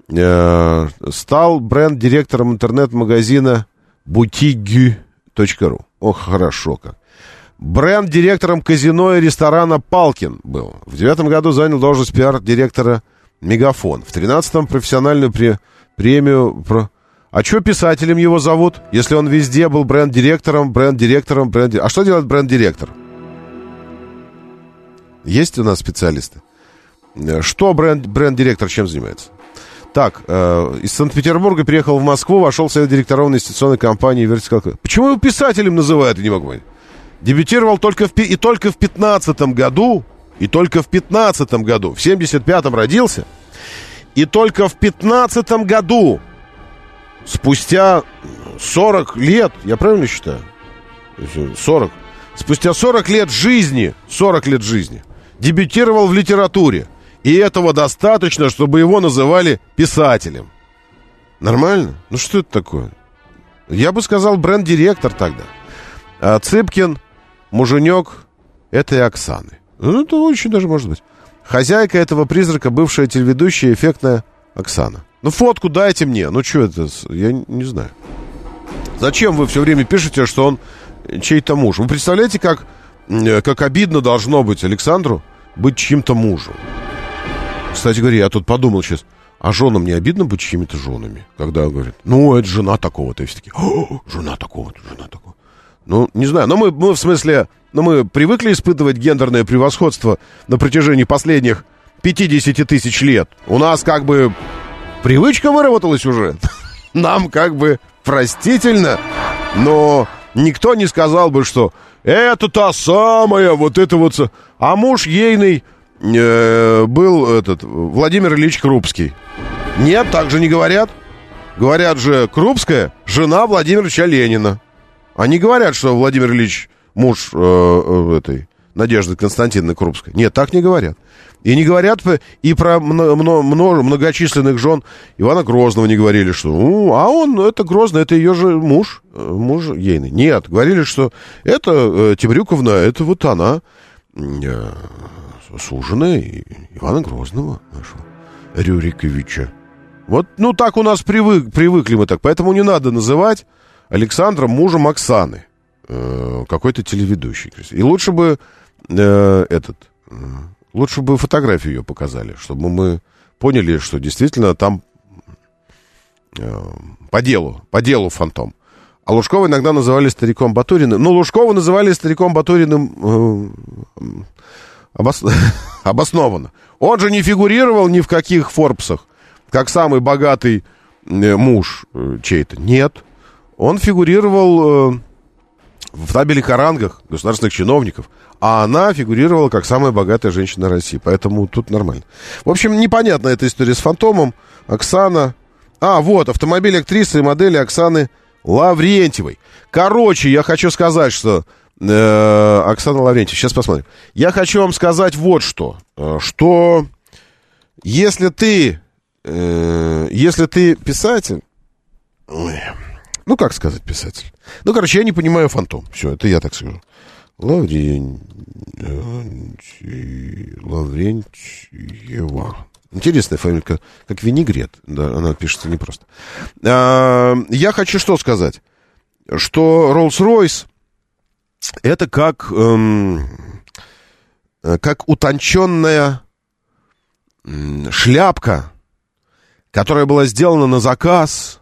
Э, стал бренд-директором интернет-магазина boutique.ru. Ох, хорошо как. Бренд-директором казино и ресторана «Палкин» был. В девятом году занял должность пиар-директора «Мегафон». В тринадцатом профессиональную пре премию... Про... А что писателем его зовут, если он везде был бренд-директором, бренд-директором, бренд А что делает бренд-директор? Есть у нас специалисты? Э, что бренд, бренд-директор чем занимается? Так, э, из Санкт-Петербурга приехал в Москву, вошел в совет директоров инвестиционной компании Vertical. Почему его писателем называют, я не могу понять. Дебютировал только в, и только в 15 году, и только в 15 году, в 75-м родился, и только в 15 году, спустя 40 лет, я правильно считаю? 40. Спустя 40 лет жизни, 40 лет жизни, дебютировал в литературе – и этого достаточно, чтобы его называли писателем. Нормально? Ну что это такое? Я бы сказал бренд-директор тогда. А Цыпкин, муженек этой Оксаны. Ну, это очень даже может быть. Хозяйка этого призрака, бывшая телеведущая, эффектная Оксана. Ну, фотку дайте мне. Ну, что это? Я не знаю. Зачем вы все время пишете, что он чей-то муж? Вы представляете, как, э, как обидно должно быть Александру быть чьим-то мужем? Кстати говоря, я тут подумал сейчас, а женам не обидно быть чьими-то женами? Когда говорят, ну, это жена такого-то. И все такие, жена такого-то, жена такого. Ну, не знаю, но мы, мы в смысле, ну, мы привыкли испытывать гендерное превосходство на протяжении последних 50 тысяч лет. У нас как бы привычка выработалась уже. Нам как бы простительно, но никто не сказал бы, что это та самая, вот это вот... со-». А муж ейный э, был этот Владимир Ильич Крупский. Нет, так же не говорят. Говорят же, Крупская жена Владимира Ильича Ленина. Они говорят, что Владимир Ильич муж э, э, этой Надежды Константиновны Крупской. Нет, так не говорят. И не говорят и про мно- мно- многочисленных жен Ивана Грозного не говорили, что «Ну, а он, это Грозный, это ее же муж, э, муж ейный. Нет, говорили, что это э, Темрюковна, это вот она, э, суженая Ивана Грозного нашего, Рюриковича. Вот, ну, так у нас привык, привыкли мы так. Поэтому не надо называть Александром мужем Оксаны. э, какой-то телеведущий. И лучше бы э, этот... э, лучше бы фотографию ее показали, чтобы мы поняли, что действительно там э, по делу, по делу фантом. А Лужкова иногда называли стариком Батуриным. Ну, Лужкова называли стариком Батуриным э, обос- обоснованно. Он же не фигурировал ни в каких Форбсах, как самый богатый э, муж э, чей-то. Нет. Он фигурировал э, в табеле о рангах государственных чиновников, а она фигурировала как самая богатая женщина России. Поэтому тут нормально. В общем, непонятна эта история с фантомом. Оксана... А, вот, автомобиль актрисы и модели Оксаны Лаврентьевой. Короче, я хочу сказать, что... э, Оксана Лаврентьева, сейчас посмотрим. Я хочу вам сказать вот что. э, что если ты... э, если ты писатель... Ой, ну, как сказать писатель? Ну, короче, я не понимаю фантом. Все, это я так скажу. Лаврен... Лаврентьева. Интересная фамилия, как, как винегрет. Да, она пишется непросто. А, я хочу что сказать? Что Rolls-Royce это как, эм, э, как утонченная шляпка, которая была сделана на заказ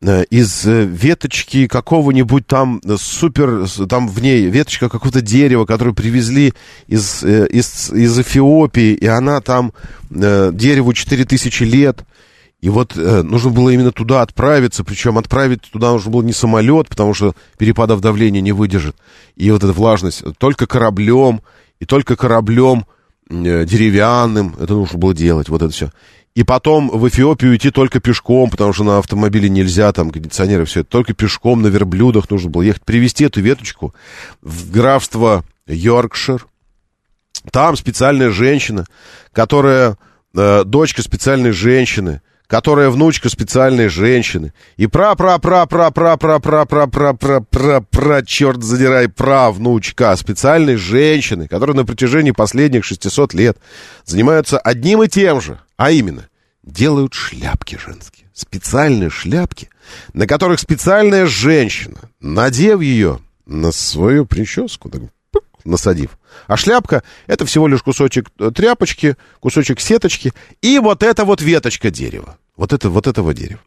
э, из э, веточки какого-нибудь там супер, там в ней веточка какого-то дерева, которую привезли из, из, из Эфиопии, и она там, дереву 4000 лет, и вот э, нужно было именно туда отправиться, причем отправить туда нужно было не самолет, потому что перепадов давления не выдержит, и вот эта влажность, только кораблем, и только кораблем э, деревянным, это нужно было делать, вот это все. И потом в Эфиопию идти только пешком, потому что на автомобиле нельзя, там кондиционеры, все это. Только пешком на верблюдах нужно было ехать, привезти эту веточку в графство Йоркшир. Там специальная женщина, которая э, дочка специальной женщины, которая внучка специальной женщины. И пра пра пра черт задирай правнучка специальной женщины, которая на протяжении последних 600 лет занимаются одним и тем же, а именно делают шляпки женские, специальные шляпки, на которых специальная женщина, надев ее на свою прическу, насадив. А шляпка это всего лишь кусочек э, тряпочки, кусочек сеточки и вот эта вот веточка дерева. Вот это вот этого дерева.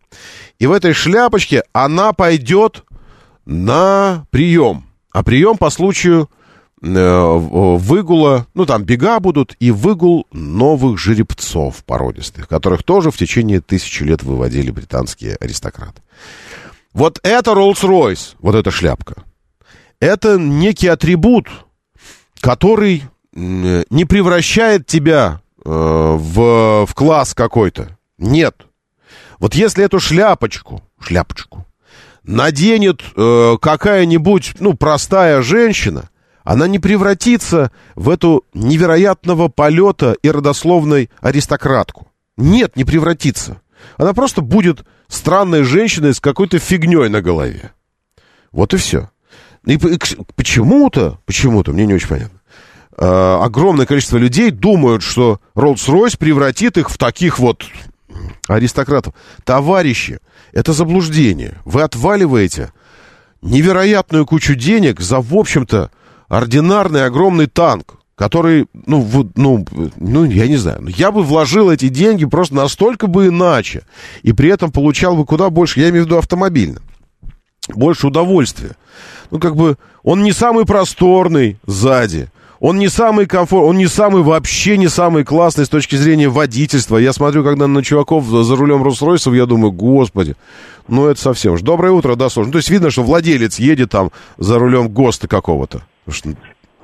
И в этой шляпочке она пойдет на прием. А прием по случаю э, выгула, ну там бега будут, и выгул новых жеребцов породистых, которых тоже в течение тысячи лет выводили британские аристократы. Вот это Rolls-Royce, вот эта шляпка. Это некий атрибут, который м, не превращает тебя э, в, в класс какой-то. Нет. Вот если эту шляпочку, шляпочку, наденет э, какая-нибудь, ну, простая женщина, она не превратится в эту невероятного полета и родословной аристократку. Нет, не превратится. Она просто будет странной женщиной с какой-то фигней на голове. Вот и все. И почему-то, почему-то, мне не очень понятно, э, огромное количество людей думают, что Rolls-Royce превратит их в таких вот аристократов. Товарищи, это заблуждение. Вы отваливаете невероятную кучу денег за, в общем-то, ординарный огромный танк, который, ну, вот, ну, ну, я не знаю, ну, я бы вложил эти деньги просто настолько бы иначе, и при этом получал бы куда больше, я имею в виду автомобильно, больше удовольствия. Ну, как бы, он не самый просторный сзади, Он не самый комфорт, он не самый, вообще не самый классный с точки зрения водительства. Я смотрю, когда на чуваков за рулем Роллс-Ройсов, я думаю, господи, ну это совсем же. Доброе утро, да, слушай. Ну, то есть видно, что владелец едет там за рулем ГОСТа какого-то.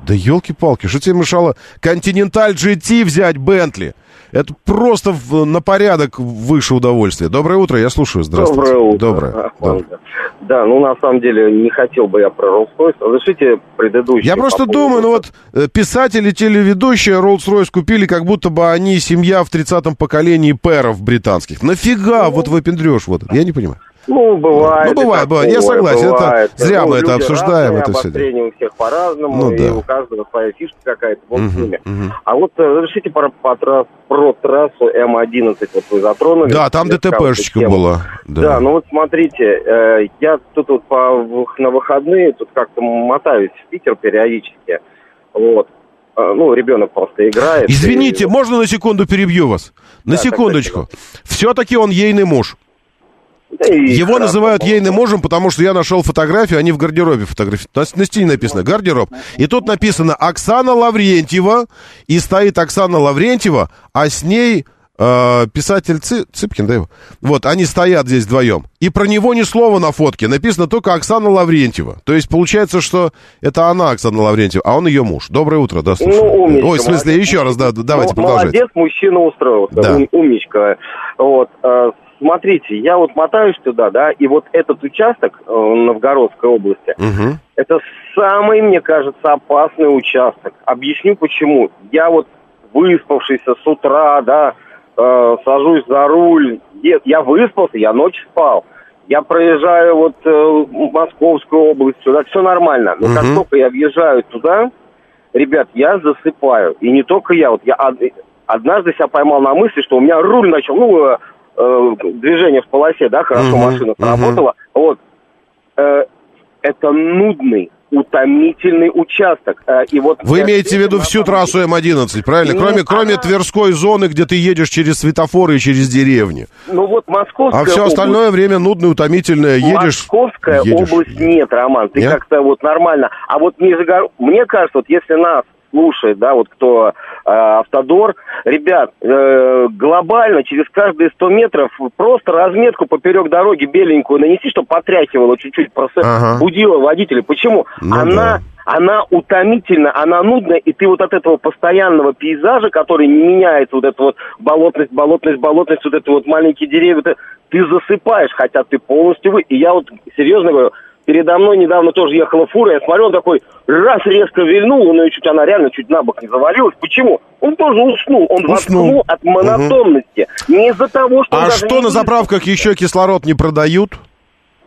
Да елки-палки, что тебе мешало Континенталь GT взять Бентли? Это просто в, на порядок выше удовольствия. Доброе утро, я слушаю. Здравствуйте. Доброе утро. Доброе. Доброе. Да, ну на самом деле не хотел бы я про Rolls-Royce. Разрешите предыдущий. Я просто по думаю, ну вот э, писатели, телеведущие Rolls-Royce купили, как будто бы они семья в 30-м поколении пэров британских. Нафига вот выпендрешь вот? Я не понимаю. Ну, бывает. Ну, бывает, и бывает. Я согласен, это бывает. зря мы это обсуждаем, разные, это обострение у всех по-разному, Ну, и да. у каждого своя фишка какая-то, Мгм, ними. мгм. А вот э, разрешите про, по трасс- про трассу М11, вот вы затронули. Да, там ДТПшечка была. Да. ну вот смотрите, э, я тут вот по, на выходные тут как-то мотаюсь в Питер периодически. Вот. Э, ну, ребенок просто играет. Извините, и- можно на секунду перебью вас? На Да, секундочку. Все-таки он ейный муж. Да Его хорошо, называют ейным мужем, потому что я нашел фотографию, они в гардеробе фотографии. На, на стене написано гардероб. И тут написано Оксана Лаврентьева. И стоит Оксана Лаврентьева, а с ней э, писатель Ци- Цыпкин, да его? Вот, они стоят здесь вдвоем. И про него ни слова на фотке. Написано только Оксана Лаврентьева. То есть получается, что это она, Оксана Лаврентьева, а он ее муж. Доброе утро, да, слушаю. Ну, умничка, Ой, в смысле, молодец. еще раз, да, давайте Ну, продолжайте. Молодец, мужчина устроился, Да. ум- умничка. Вот, э, смотрите, я вот мотаюсь туда, да, и вот этот участок э, Новгородской области, Мгм. это самый, мне кажется, опасный участок. Объясню почему. Я вот выспавшийся с утра, да, э, сажусь за руль. Я выспался, я ночь спал. Я проезжаю вот э, Московскую область, сюда все нормально. Но как Мгм. только я въезжаю туда, ребят, я засыпаю. И не только я. Вот я од- однажды себя поймал на мысли, что у меня руль начал, ну, э, движение в полосе, да, хорошо Мгм, машина сработала. Вот. Э, это нудный, утомительный участок. Э, и вот Вы имеете в виду всю трассу деле. М11, правильно? Ну, Кроме, кроме она- Тверской зоны, где ты едешь через светофоры и через деревни. Ну вот Московская А все область- остальное время нудное, утомительное. Едешь... Московская едешь, область едешь. нет, Роман. Ты Нет? как-то вот нормально. А вот Нижегород... Мне кажется, вот если нас слушает, да, вот кто э, автодор, ребят, э, глобально через каждые 100 метров просто разметку поперек дороги беленькую нанести, чтобы потряхивало чуть-чуть, просто Ага. будила водителя. Почему? Ну она да. она утомительна, она нудная, и ты вот от этого постоянного пейзажа, который не меняется, вот эта вот болотность, болотность, болотность, вот это вот маленькие деревья, это- ты засыпаешь, хотя ты полностью вы. И я вот серьезно говорю, передо мной недавно тоже ехала фура, я смотрю, он такой раз резко вильнул, ее чуть, она реально чуть на бок не завалилась. Почему? Он тоже уснул, он Уснул. воткнул от монотонности. Не из-за того, что... А что на заправках еще кислород не продают?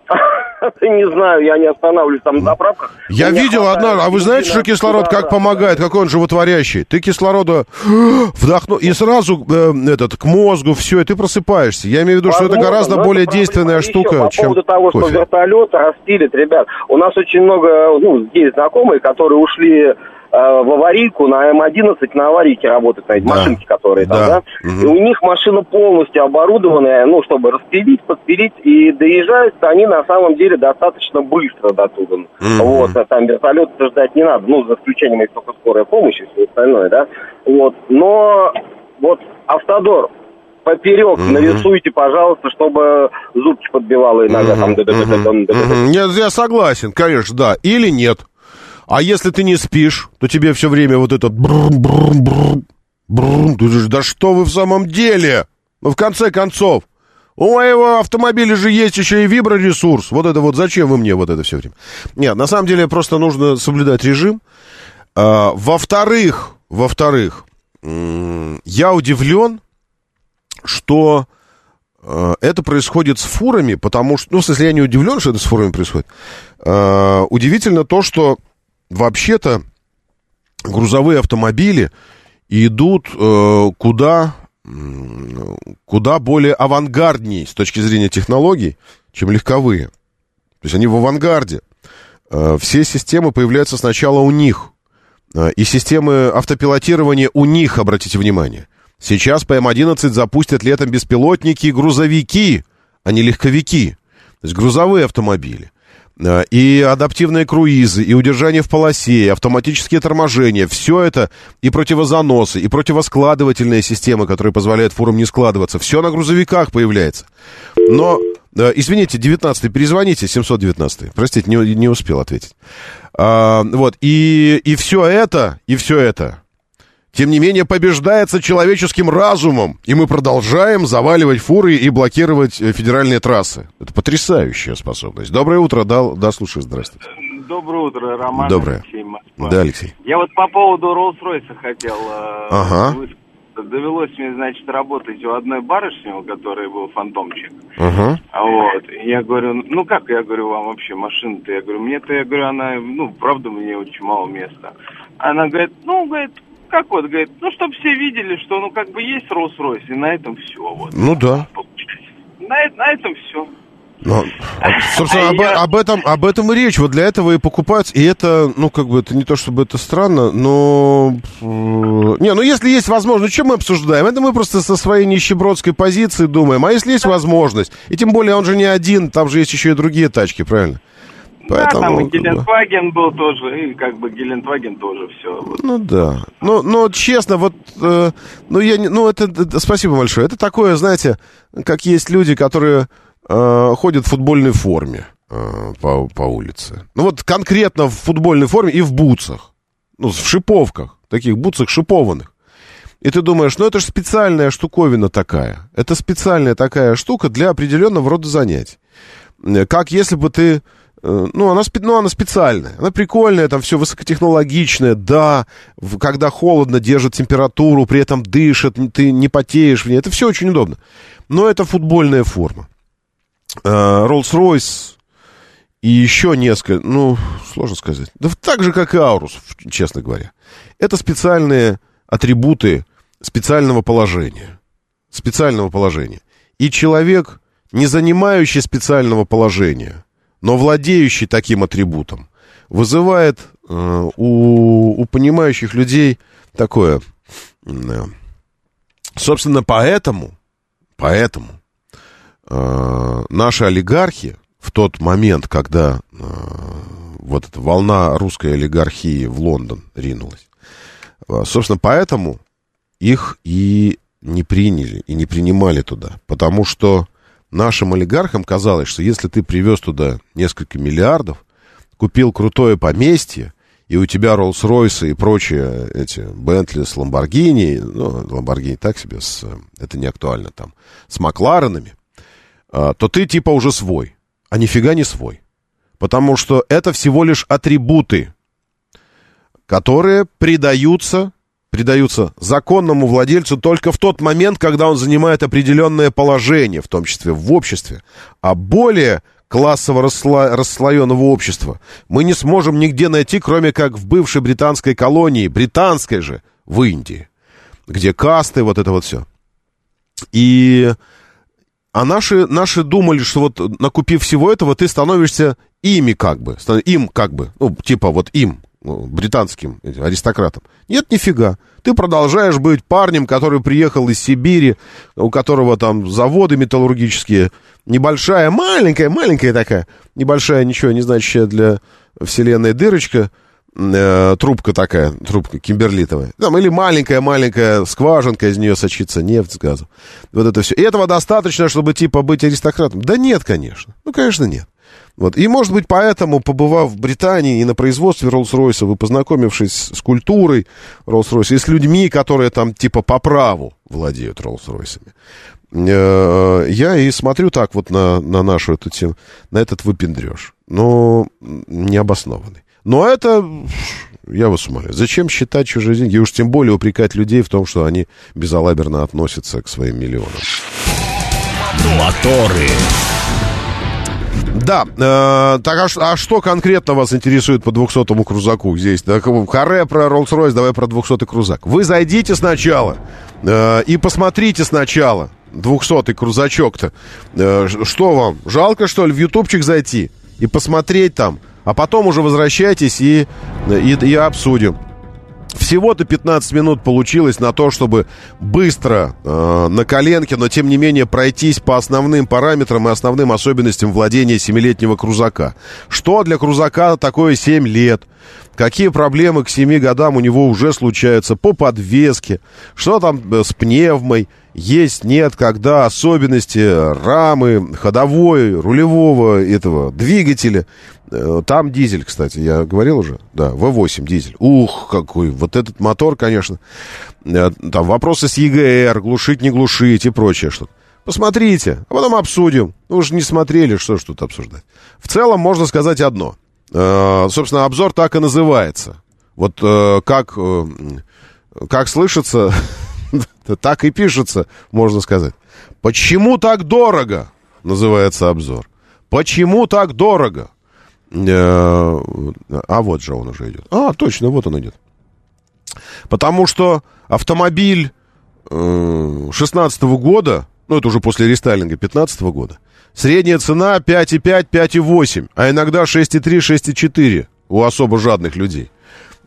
Не знаю, я не останавливаюсь там на заправках. Я видел одна, а вы знаете, что кислород как помогает, какой он животворящий? Ты кислорода вдохнул, и сразу э, этот, к мозгу, все, и ты просыпаешься. Я имею в виду, что это гораздо более действенная штука, по чем поводу того, что вертолет распилит, ребят. У нас очень много, ну, есть знакомые, которые ушли в аварийку на М11, на аварийке работают, на эти Да. машинки, которые Да. там, да? Мгм. И у них машина полностью оборудованная, ну, чтобы распилить, подпилить, и доезжают они на самом деле достаточно быстро до туда. Мгм. Вот, а там вертолет ждать не надо, ну, за исключением, если только скорая помощь и все остальное, да? Вот, но вот автодор, поперек Мгм. нарисуйте, пожалуйста, чтобы зубки подбивало иногда там. Да-да-да-да-да-да. мгм, мгм. Нет, я согласен, конечно, да. Или нет. А если ты не спишь, то тебе все время вот этот брум, брум, брум, брум. Ты же, да что вы в самом деле? Ну, в конце концов, у моего автомобиля же есть еще и виброресурс. Вот это вот зачем вы мне вот это все время? Нет, на самом деле просто нужно соблюдать режим. А, во-вторых, во-вторых, я удивлен, что э, это происходит с фурами, потому что, ну, в смысле, я не удивлен, что это с фурами происходит. Э, удивительно то, что вообще-то грузовые автомобили идут э, куда, куда более авангардней с точки зрения технологий, чем легковые. То есть они в авангарде. Э, все системы появляются сначала у них. Э, И системы автопилотирования у них, обратите внимание. Сейчас по М11 запустят летом беспилотники и грузовики, а не легковики. То есть грузовые автомобили. Э, и адаптивные круизы, и удержание в полосе, и автоматические торможения, все это, и противозаносы, и противоскладывательные системы, которые позволяют фурам не складываться, все на грузовиках появляется. Но, э, извините, 19-й, перезвоните, 719-й, простите, не, не успел ответить. А, вот, и, и все это, и все это, тем не менее, побеждается человеческим разумом, и мы продолжаем заваливать фуры и блокировать э, федеральные трассы. Это потрясающая способность. Доброе утро, да, да слушай, здравствуйте. Доброе утро, Роман. Доброе. Алексей, Москва. Да, Алексей. Я вот по поводу Роллс-Ройса хотел э, Ага. Довелось мне, значит, работать у одной барышни, у которой был фантомчик. А Вот. И Я говорю, ну как, я говорю, вам вообще машина-то? Я говорю, мне-то, я говорю, она, ну, правда, мне очень мало места. Она говорит, ну, говорит, как вот, говорит, ну, чтобы все видели, что, ну, как бы есть Роллс-Ройс, и на этом все, вот. Ну да. На, на этом все. Ну, а, собственно, об, Я- об этом, об этом и речь. Вот для этого и покупаются. И это, ну, как бы, это не то, чтобы это странно, но... э, Не, ну, если есть возможность, что мы обсуждаем? Это мы просто со своей нищебродской позиции думаем. А если есть возможность? И тем более он же не один, там же есть еще и другие тачки, правильно? Да, там и Гелендваген был тоже, и как бы Гелендваген тоже все. Ну да. Ну, ну честно, вот, э, ну я не, ну это, это- спасибо большое. Это такое, знаете, как есть люди, которые э, ходят в футбольной форме э, по, по улице. Ну вот конкретно в футбольной форме и в бутсах, ну в шиповках, таких бутсах шипованных. И ты думаешь, ну это же специальная штуковина такая. Это специальная такая штука для определенного рода занятий. Э, Как если бы ты... э, Ну она, ну, она специальная, она прикольная, там все высокотехнологичное, да, когда холодно, держит температуру, при этом дышит, ты не потеешь в ней, это все очень удобно. Но это футбольная форма. Э, Rolls-Royce и еще несколько, ну, сложно сказать. Да так же, как и Аурус, честно говоря. Это специальные атрибуты специального положения. Специального положения. И человек, не занимающий специального положения, но владеющий таким атрибутом, вызывает э, у, у понимающих людей такое... э, собственно, поэтому, поэтому э, наши олигархи в тот момент, когда э, вот эта волна русской олигархии в Лондон ринулась, э, собственно, поэтому их и не приняли, и не принимали туда. Потому что нашим олигархам казалось, что если ты привез туда несколько миллиардов, купил крутое поместье, и у тебя Роллс-Ройсы и прочие эти Бентли с Ламборгини, ну, Ламборгини так себе, с, это не актуально там, с Макларенами, а, то ты типа уже свой, а нифига не свой. Потому что это всего лишь атрибуты, которые придаются, придаются законному владельцу только в тот момент, когда он занимает определенное положение, в том числе в обществе. А более классово рассло- расслоенного общества мы не сможем нигде найти, кроме как в бывшей британской колонии, британской же, в Индии, где касты, вот это вот все. И а наши, наши думали, что вот накупив всего этого, ты становишься ими как бы, им как бы, ну, типа вот им, британским этим аристократом. Нет, нифига. Ты продолжаешь быть парнем, который приехал из Сибири, у которого там заводы металлургические, небольшая, маленькая, маленькая такая, небольшая, ничего не значащая для вселенной дырочка, э, трубка такая, трубка кимберлитовая. Там, или маленькая-маленькая скважинка, из нее сочится нефть с газом. Вот это все. И этого достаточно, чтобы, типа, быть аристократом? Да нет, конечно. Ну, конечно, нет. Вот. И, может быть, поэтому, побывав в Британии и на производстве Роллс-Ройса, вы познакомившись с культурой Роллс-Ройса и с людьми, которые там, типа, по праву владеют Роллс-Ройсами, э, я и смотрю так вот на, на нашу эту тему, на этот выпендреж. Но необоснованный. Но это, я вас умоляю, зачем считать чужие деньги? И уж тем более упрекать людей в том, что они безалаберно относятся к своим миллионам. Моторы. Да, э, так а, а что конкретно вас интересует по 200-му крузаку здесь? Так, харе про Rolls-Royce, давай про 200-й крузак. Вы зайдите сначала э, и посмотрите сначала 200-й крузачок-то. Э, что вам, жалко, что ли, в ютубчик зайти и посмотреть там, а потом уже возвращайтесь и, и, и обсудим. Всего-то 15 минут получилось на то, чтобы быстро э, на коленке, но тем не менее пройтись по основным параметрам и основным особенностям владения 7-летнего крузака. Что для крузака такое 7 лет? Какие проблемы к 7 годам у него уже случаются по подвеске? Что там э, с пневмой? Есть, нет, когда особенности рамы, ходовой, рулевого этого двигателя. Э, Там дизель, кстати, я говорил уже? Да, V8 дизель. Ух, какой, вот этот мотор, конечно. Э, Там вопросы с ЕГР, глушить, не глушить и прочее что-то. Посмотрите, а потом обсудим. Ну, вы же не смотрели, что ж тут обсуждать. В целом, можно сказать одно. Э, Собственно, обзор так и называется. Вот как, как слышится, так и пишется, можно сказать. Почему так дорого? Называется обзор. Почему так дорого? Э, А вот же он уже идет. А, точно, вот он идет. Потому что автомобиль 16 года, ну это уже после рестайлинга 15 года, средняя цена 5,5, 5,8, а иногда 6,3, 6,4 у особо жадных людей.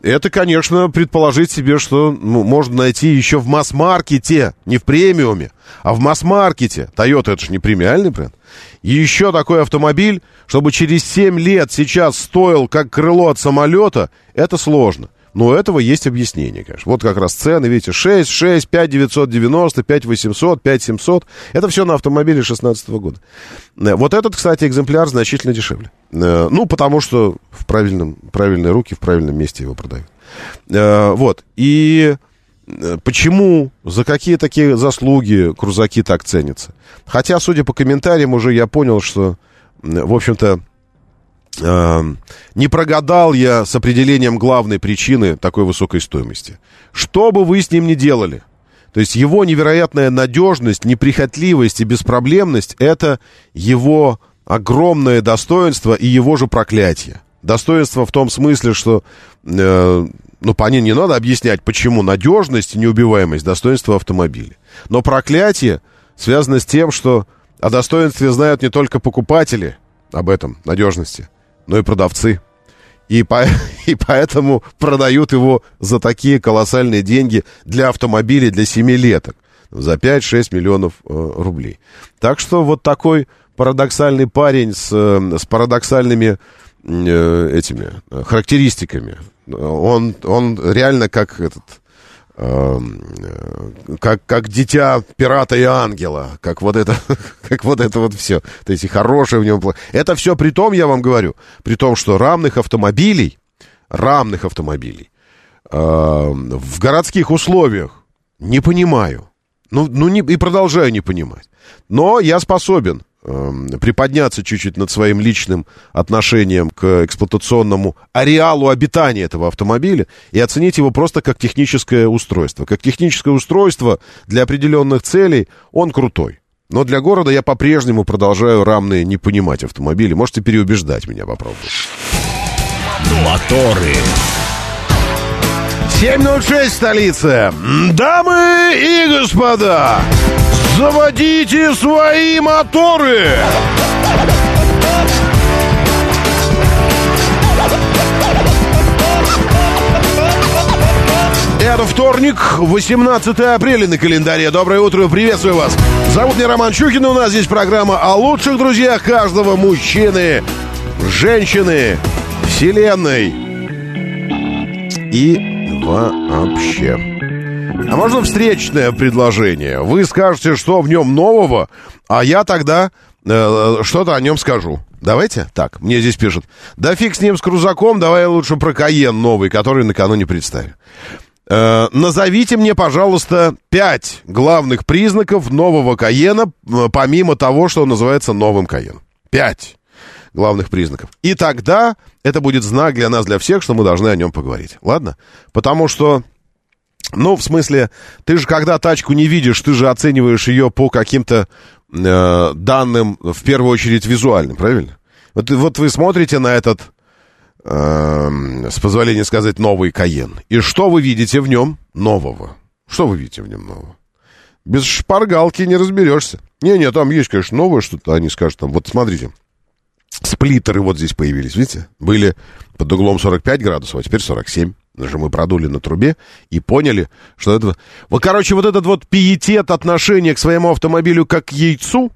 Это, конечно, предположить себе, что ну, можно найти еще в масс-маркете, не в премиуме, а в масс-маркете. Toyota это же не премиальный бренд. Еще такой автомобиль, чтобы через 7 лет сейчас стоил как крыло от самолета, это сложно. Но у этого есть объяснение, конечно. Вот как раз цены, видите, 6, 6, 5, 990, 5, 800, 5, 700. Это все на автомобиле 16 года. Э, Вот этот, кстати, экземпляр значительно дешевле. Э, Ну, потому что в правильном, правильные руки в правильном месте его продают. Э, Вот. И почему, за какие такие заслуги крузаки так ценятся? Хотя, судя по комментариям, уже я понял, что, в общем-то, не прогадал я с определением главной причины такой высокой стоимости. Что бы вы с ним ни делали, то есть его невероятная надежность, неприхотливость и беспроблемность – это его огромное достоинство и его же проклятие. Достоинство в том смысле, что, э, ну, по ней не надо объяснять, почему надежность и неубиваемость – достоинство автомобиля. Но проклятие связано с тем, что о достоинстве знают не только покупатели об этом, надежности, но и продавцы. И, по, и поэтому продают его за такие колоссальные деньги для автомобилей для семилеток. За 5-6 миллионов э, рублей. Так что вот такой парадоксальный парень с, э, с парадоксальными э, этими э, характеристиками. Он, он реально как этот как, как дитя пирата и ангела, как вот это, как вот это вот все, то есть и хорошее в нем, это все при том, я вам говорю, при том, что рамных автомобилей, рамных автомобилей э, в городских условиях не понимаю, ну, ну не, и продолжаю не понимать, но я способен эм, приподняться чуть-чуть над своим личным отношением к эксплуатационному ареалу обитания этого автомобиля и оценить его просто как техническое устройство. Как техническое устройство для определенных целей он крутой. Но для города я по-прежнему продолжаю рамные не понимать автомобили. Можете переубеждать меня, попробовать. Моторы. 7.06 столица. Дамы и господа, заводите свои моторы! Это вторник, 18 апреля на календаре. Доброе утро, приветствую вас. Зовут меня Роман Чухин, и у нас здесь программа о лучших друзьях каждого мужчины, женщины, вселенной и вообще. А можно встречное предложение? Вы скажете, что в нем нового, а я тогда э, что-то о нем скажу. Давайте? Так, мне здесь пишут. Да фиг с ним, с крузаком, давай я лучше про Каен новый, который накануне представил. Э, назовите мне, пожалуйста, пять главных признаков нового Каена, э, помимо того, что называется новым Каеном. Пять главных признаков. И тогда это будет знак для нас, для всех, что мы должны о нем поговорить. Ладно? Потому что, ну, в смысле, ты же когда тачку не видишь, ты же оцениваешь ее по каким-то э, данным, в первую очередь, визуальным, правильно? Вот, вот вы смотрите на этот, э, с позволения сказать, новый Каен. И что вы видите в нем нового? Что вы видите в нем нового? Без шпаргалки не разберешься. Не-не, там есть, конечно, новое что-то. Они скажут там, вот смотрите, сплиттеры вот здесь появились, видите? Были под углом 45 градусов, а теперь 47. Что мы продули на трубе и поняли, что это... Вот, короче, вот этот вот пиетет отношения к своему автомобилю как к яйцу...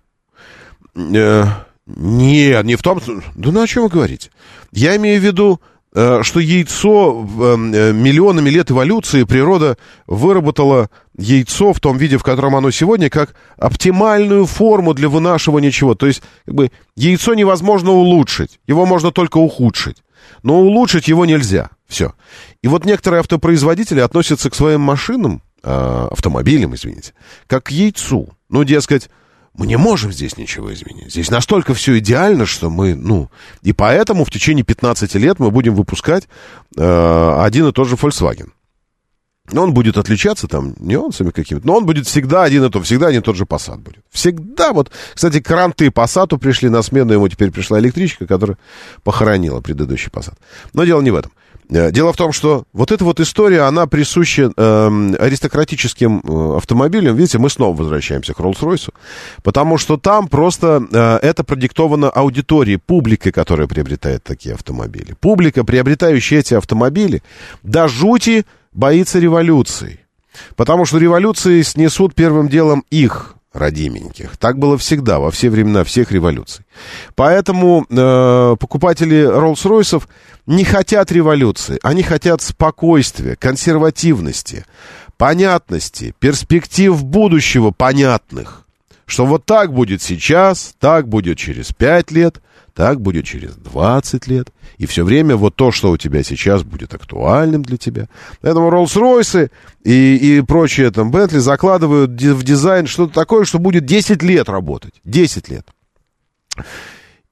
Э, нет, не в том... Да ну о чем вы говорите? Я имею в виду, э, что яйцо э, миллионами лет эволюции природа выработала яйцо в том виде, в котором оно сегодня, как оптимальную форму для вынашивания чего. То есть, как бы, яйцо невозможно улучшить, его можно только ухудшить. Но улучшить его нельзя. Все. И вот некоторые автопроизводители относятся к своим машинам, э, автомобилям, извините, как к яйцу. Ну, дескать, мы не можем здесь ничего изменить. Здесь настолько все идеально, что мы, ну... И поэтому в течение 15 лет мы будем выпускать э, один и тот же Volkswagen. Но он будет отличаться там нюансами какими-то. Но он будет всегда один и тот, всегда один и тот же Passat будет. Всегда вот... Кстати, кранты Passat пришли на смену, ему теперь пришла электричка, которая похоронила предыдущий Passat. Но дело не в этом. Э, дело в том, что вот эта вот история, она присуща э, аристократическим автомобилям. Видите, мы снова возвращаемся к Роллс-Ройсу, потому что там просто э, это продиктовано аудиторией, публикой, которая приобретает такие автомобили. Публика, приобретающая эти автомобили, до жути боится революции. Потому что революции снесут первым делом их родименьких. Так было всегда, во все времена всех революций. Поэтому э, покупатели Роллс-Ройсов не хотят революции, они хотят спокойствия, консервативности, понятности, перспектив будущего понятных. Что вот так будет сейчас, так будет через пять лет, так будет через 20 лет. И все время вот то, что у тебя сейчас будет актуальным для тебя. Поэтому Роллс-Ройсы и, и прочие там Бентли закладывают в дизайн что-то такое, что будет 10 лет работать. 10 лет.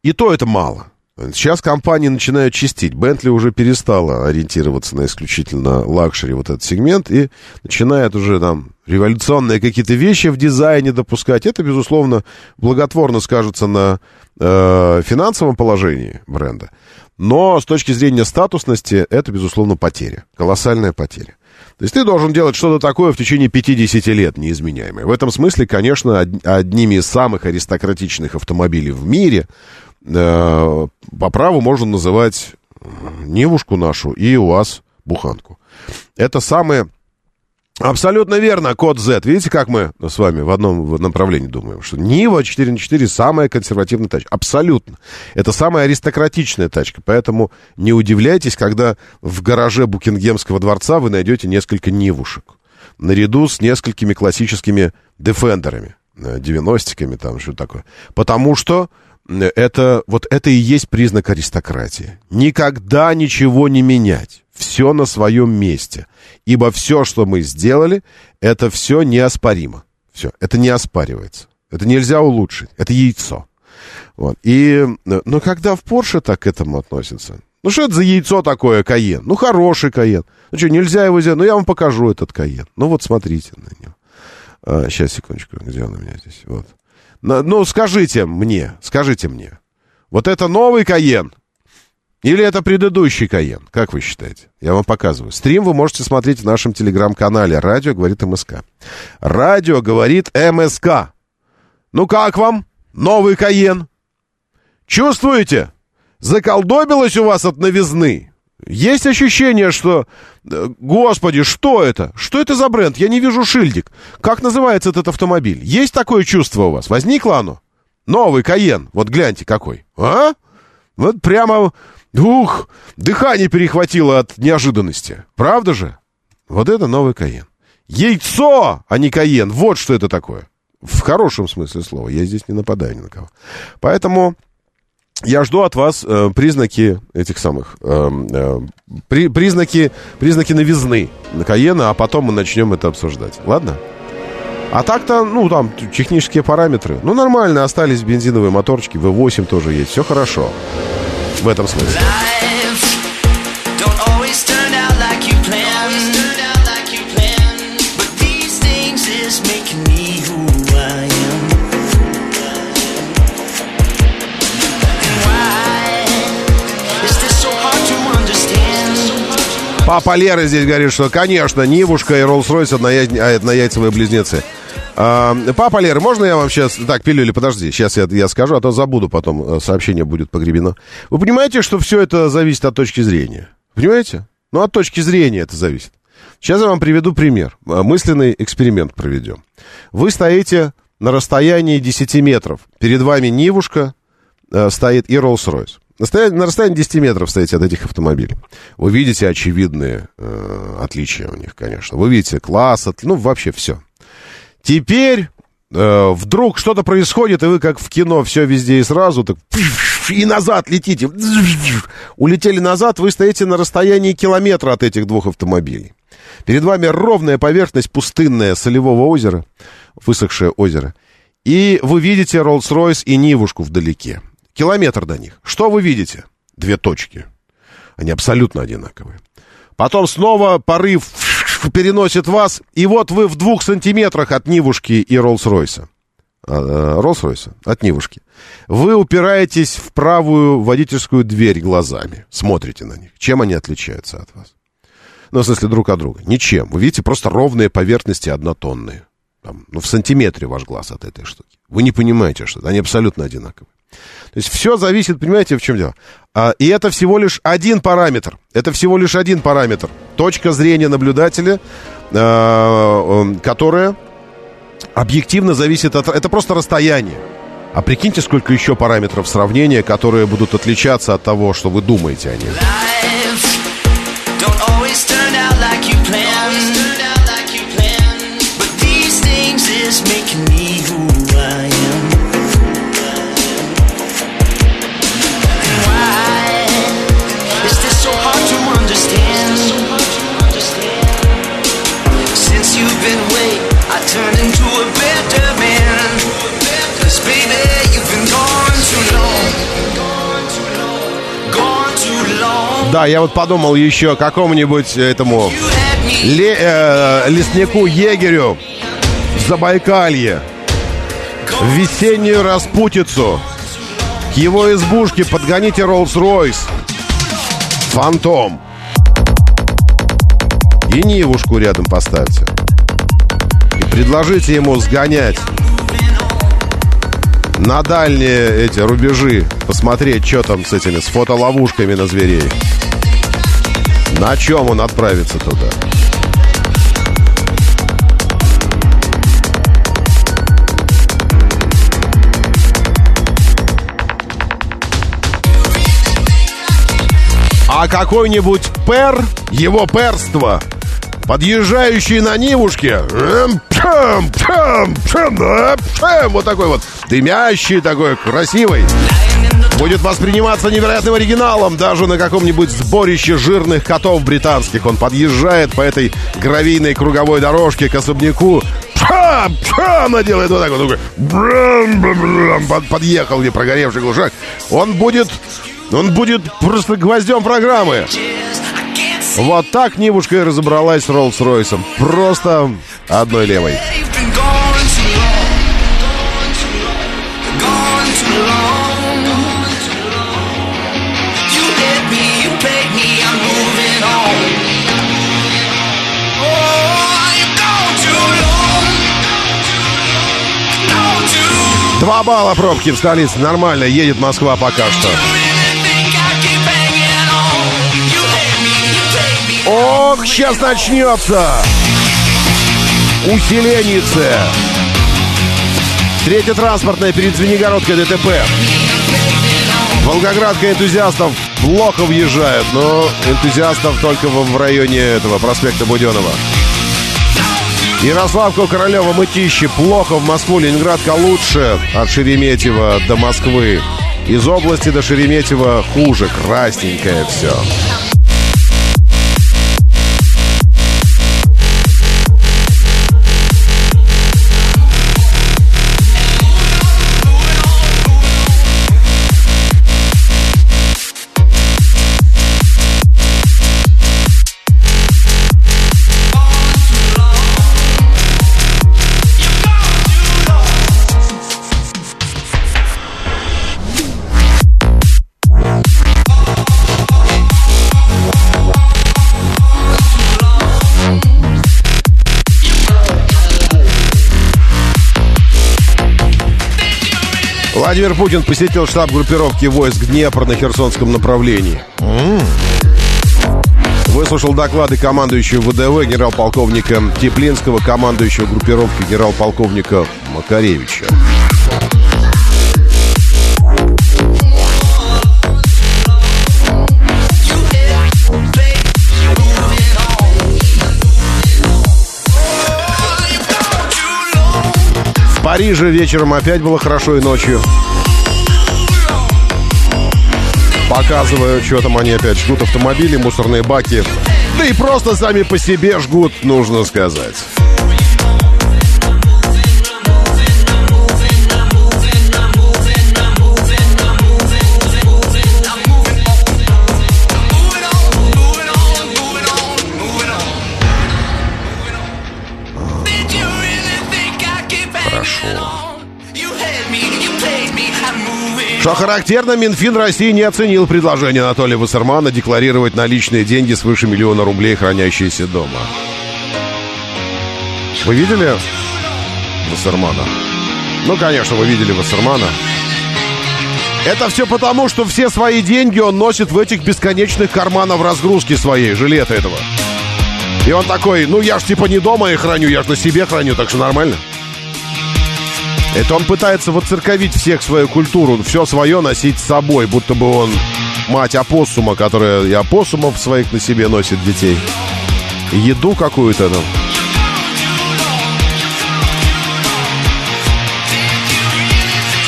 И то это мало. Сейчас компании начинают чистить. Бентли уже перестала ориентироваться на исключительно luxury вот этот сегмент и начинает уже там революционные какие-то вещи в дизайне допускать. Это, безусловно, благотворно скажется на э, финансовом положении бренда. Но с точки зрения статусности это, безусловно, потеря. Колоссальная потеря. То есть ты должен делать что-то такое в течение 50 лет неизменяемое. В этом смысле, конечно, одними из самых аристократичных автомобилей в мире э, по праву можно называть Невушку нашу и УАЗ Буханку. Это самые Абсолютно верно, код Z. Видите, как мы с вами в одном направлении думаем, что Нива 4 на 4 самая консервативная тачка. Абсолютно. Это самая аристократичная тачка. Поэтому не удивляйтесь, когда в гараже Букингемского дворца вы найдете несколько Нивушек. Наряду с несколькими классическими дефендерами, 90-ками, э, там что такое. Потому что это, вот это и есть признак аристократии. Никогда ничего не менять. Все на своем месте. Ибо все, что мы сделали, это все неоспоримо. Все, это не оспаривается. Это нельзя улучшить. Это яйцо. Вот. И, но когда в Порше так к этому относятся, ну что это за яйцо такое, Каен? Ну хороший Каен. Ну что, нельзя его взять? Ну я вам покажу этот Каен. Ну вот смотрите на него. А, сейчас, секундочку, где он у меня здесь? Вот. Ну, скажите мне, скажите мне, вот это новый Каен или это предыдущий Каен? Как вы считаете? Я вам показываю. Стрим вы можете смотреть в нашем телеграм-канале «Радио говорит МСК». «Радио говорит МСК». Ну как вам, новый Каен? Чувствуете? Заколдобилось у вас от новизны? Есть ощущение, что... Э, господи, что это? Что это за бренд? Я не вижу шильдик. Как называется этот автомобиль? Есть такое чувство у вас? Возникло оно? Новый Каен. Вот гляньте какой. А? Вот прямо... Ух, дыхание перехватило от неожиданности. Правда же? Вот это новый Каен. Яйцо, а не Каен. Вот что это такое. В хорошем смысле слова. Я здесь не нападаю ни на кого. Поэтому я жду от вас э, признаки этих самых э, э, при, признаки признаки новизны на Каена, а потом мы начнем это обсуждать. Ладно? А так-то, ну, там, технические параметры. Ну, нормально, остались бензиновые моторчики, V8 тоже есть, все хорошо. В этом смысле. Папа Лера здесь говорит, что, конечно, Нивушка и Роллс-Ройс однояйцевые близнецы. А, папа Лера, можно я вам сейчас... Так, пилюли, подожди, сейчас я, я скажу, а то забуду потом, э, сообщение будет погребено. Вы понимаете, что все это зависит от точки зрения? Понимаете? Ну, от точки зрения это зависит. Сейчас я вам приведу пример. Э, Мысленный эксперимент проведем. Вы стоите на расстоянии 10 метров. Перед вами Нивушка э, стоит и Rolls-Royce. На, стоя- на расстоянии 10 метров стоите от этих автомобилей. Вы видите очевидные э, отличия у них, конечно. Вы видите класс, от- ну, вообще все. Теперь э, вдруг что-то происходит, и вы как в кино все везде и сразу, так и назад летите. Улетели назад, вы стоите на расстоянии километра от этих двух автомобилей. Перед вами ровная поверхность пустынная солевого озера, высохшее озеро. И вы видите Роллс-Ройс и Нивушку вдалеке. Километр до них. Что вы видите? Две точки. Они абсолютно одинаковые. Потом снова порыв переносит вас, и вот вы в двух сантиметрах от Нивушки и Роллс-Ройса. А, э, Роллс-Ройса, от Нивушки. Вы упираетесь в правую водительскую дверь глазами, смотрите на них. Чем они отличаются от вас? Ну, в смысле, друг от друга. Ничем. Вы видите просто ровные поверхности однотонные. Там, ну, в сантиметре ваш глаз от этой штуки. Вы не понимаете, что это. Они абсолютно одинаковые. То есть все зависит, понимаете, в чем дело? А, и это всего лишь один параметр. Это всего лишь один параметр. Точка зрения наблюдателя, э, которая объективно зависит от... Это просто расстояние. А прикиньте, сколько еще параметров сравнения, которые будут отличаться от того, что вы думаете о них. Да, я вот подумал еще какому-нибудь этому ле- э, леснику егерю в Забайкалье весеннюю распутицу к его избушке подгоните Роллс-Ройс Фантом. И Нивушку рядом поставьте. И предложите ему сгонять на дальние эти рубежи посмотреть, что там с этими, с фотоловушками на зверей. На чем он отправится туда? А какой-нибудь пер, его перство, подъезжающий на Нивушке, эм, вот такой вот, дымящий такой, красивый, будет восприниматься невероятным оригиналом даже на каком-нибудь сборище жирных котов британских. Он подъезжает по этой гравийной круговой дорожке к особняку. Она делает вот так вот. Подъехал где прогоревший глушак. Он будет... Он будет просто гвоздем программы. Вот так Нивушка и разобралась с Роллс-Ройсом. Просто одной левой. Два балла пробки в столице. Нормально. Едет Москва пока что. Ох, сейчас начнется! Усиленице! Третья транспортная перед Звенигородкой ДТП. Волгоградка энтузиастов плохо въезжают, но энтузиастов только в, районе этого проспекта Буденова. Ярославка, Королева, Мытищи. Плохо в Москву, Ленинградка лучше. От Шереметьева до Москвы. Из области до Шереметьева хуже. Красненькое все. Владимир Путин посетил штаб группировки войск Днепр на Херсонском направлении. Выслушал доклады командующего ВДВ генерал-полковника Теплинского, командующего группировки генерал-полковника Макаревича. Париже вечером опять было хорошо и ночью. Показываю, что там они опять жгут автомобили, мусорные баки. Да и просто сами по себе жгут, нужно сказать. Что характерно, Минфин России не оценил предложение Анатолия Вассермана декларировать наличные деньги свыше миллиона рублей, хранящиеся дома. Вы видели Вассермана? Ну, конечно, вы видели Вассермана. Это все потому, что все свои деньги он носит в этих бесконечных карманах разгрузки своей, жилета этого. И он такой, ну я ж типа не дома и храню, я ж на себе храню, так что нормально. Это он пытается воцерковить всех свою культуру, все свое носить с собой, будто бы он мать опоссума, которая и опоссумов своих на себе носит детей. Еду какую-то там.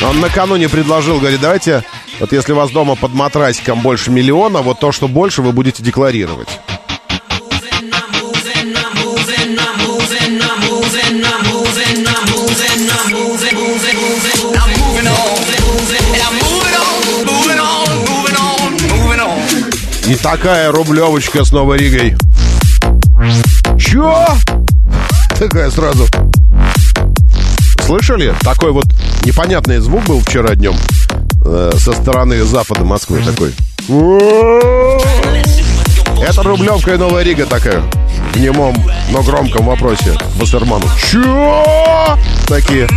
Он накануне предложил, говорит, давайте, вот если у вас дома под матрасиком больше миллиона, вот то, что больше, вы будете декларировать. И такая рублевочка с Новой Ригой. Чё? Такая сразу. Слышали? Такой вот непонятный звук был вчера днем э, со стороны запада Москвы такой. Это Рублевка и Новая Рига такая. В немом, но громком вопросе Вассерману. Чё? Такие.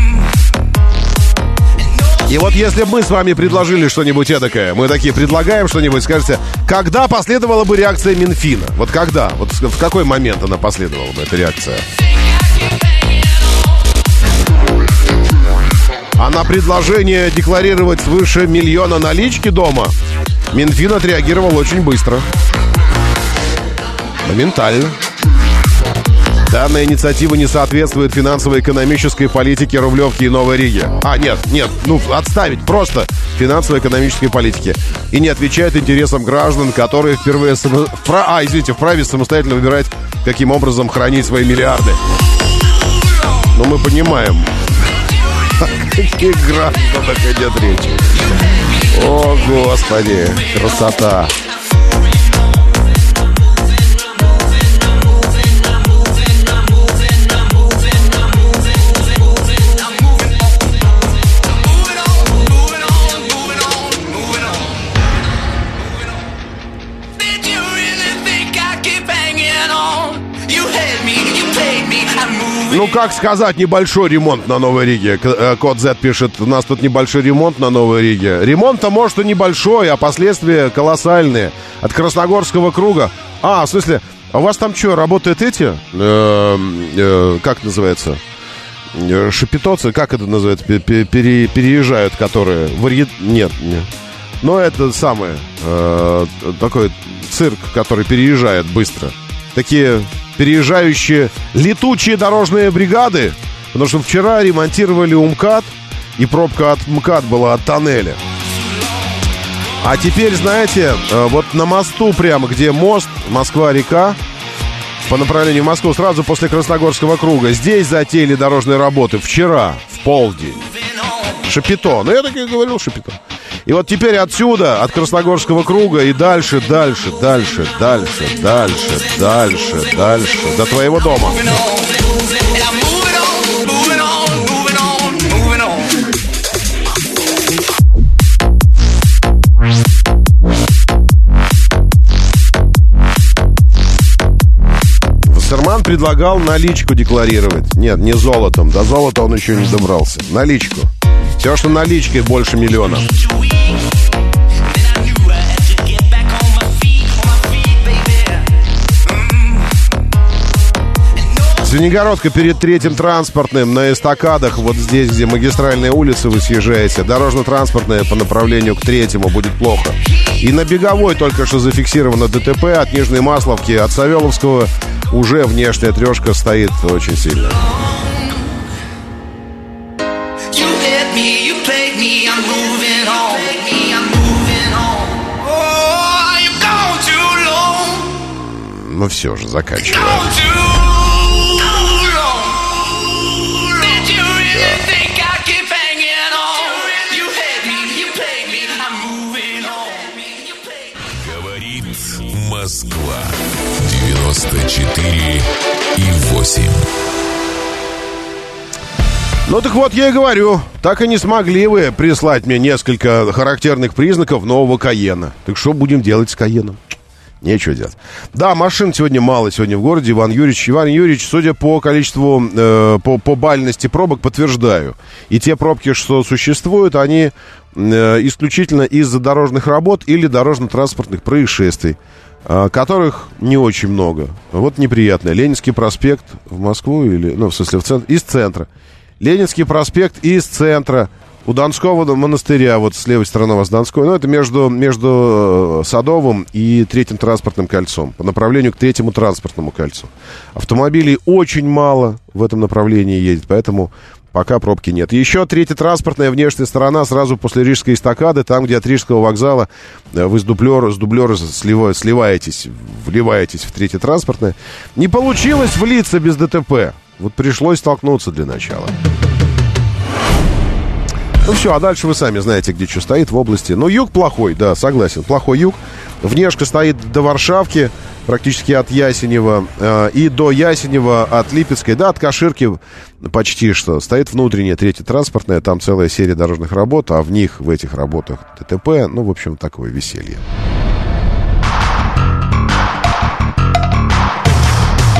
И вот если бы мы с вами предложили что-нибудь эдакое, мы такие предлагаем что-нибудь, скажите, когда последовала бы реакция Минфина? Вот когда? Вот в какой момент она последовала бы, эта реакция? А на предложение декларировать свыше миллиона налички дома Минфин отреагировал очень быстро. Моментально. Данная инициатива не соответствует финансово-экономической политике Рублевки и Новой Риги. А, нет, нет, ну, отставить, просто финансово-экономической политике. И не отвечает интересам граждан, которые впервые... Само... Впра... А, извините, вправе самостоятельно выбирать, каким образом хранить свои миллиарды. Но мы понимаем, о каких гражданах идет речь. О, Господи, красота. Ну, как сказать, небольшой ремонт на Новой Риге. Э, Код Z пишет, у нас тут небольшой ремонт на Новой Риге. Ремонт-то, может, и небольшой, а последствия колоссальные. От Красногорского круга. А, в смысле, а у вас там что, работают эти? Э, э, как называется? Шапитоцы, как это называется? Пе- пе- пере- переезжают, которые... Варье... Нет, нет. Но это самое, э, такой цирк, который переезжает быстро. Такие переезжающие летучие дорожные бригады. Потому что вчера ремонтировали УМКАД, и пробка от МКАД была от тоннеля. А теперь, знаете, э, вот на мосту прямо, где мост Москва-река, по направлению в Москву, сразу после Красногорского круга, здесь затеяли дорожные работы вчера, в полдень. Шапито. Ну, я так и говорил, Шапито. И вот теперь отсюда, от Красногорского круга и дальше, дальше, дальше, дальше, дальше, дальше, дальше, до твоего дома. Вассерман предлагал наличку декларировать. Нет, не золотом. До золота он еще не добрался. Наличку. Все, что наличкой больше миллиона. Звенигородка перед третьим транспортным на эстакадах, вот здесь, где магистральные улицы вы съезжаете. Дорожно-транспортное по направлению к третьему будет плохо. И на Беговой только что зафиксировано ДТП от Нижней Масловки, от Савеловского уже внешняя трешка стоит очень сильно. Me, I'm moving on. Говорит Москва. 94 и 8. Ну так вот, я и говорю, так и не смогли вы прислать мне несколько характерных признаков нового Каена. Так что будем делать с Каеном? Нечего делать. Да, машин сегодня мало сегодня в городе. Иван Юрьевич. Иван Юрьевич, судя по количеству, э, по, по бальности пробок, подтверждаю. И те пробки, что существуют, они э, исключительно из-за дорожных работ или дорожно-транспортных происшествий, э, которых не очень много. Вот неприятно. Ленинский проспект в Москву или, ну, в смысле, в центр, из центра. Ленинский проспект из центра. У Донского монастыря, вот с левой стороны у вас Донской, ну, это между, между э, Садовым и Третьим транспортным кольцом, по направлению к Третьему транспортному кольцу. Автомобилей очень мало в этом направлении едет, поэтому пока пробки нет. Еще третья транспортная внешняя сторона сразу после Рижской эстакады, там, где от Рижского вокзала э, вы с дублера, с дублера слива- сливаетесь, вливаетесь в третье транспортное. Не получилось влиться без ДТП. Вот пришлось столкнуться для начала. Ну все, а дальше вы сами знаете, где что стоит в области. Ну, юг плохой, да, согласен, плохой юг. Внешка стоит до Варшавки, практически от Ясенева, э, и до Ясенева от Липецкой, да, от Каширки почти что. Стоит внутренняя, третья транспортная, там целая серия дорожных работ, а в них, в этих работах ДТП, ну, в общем, такое веселье.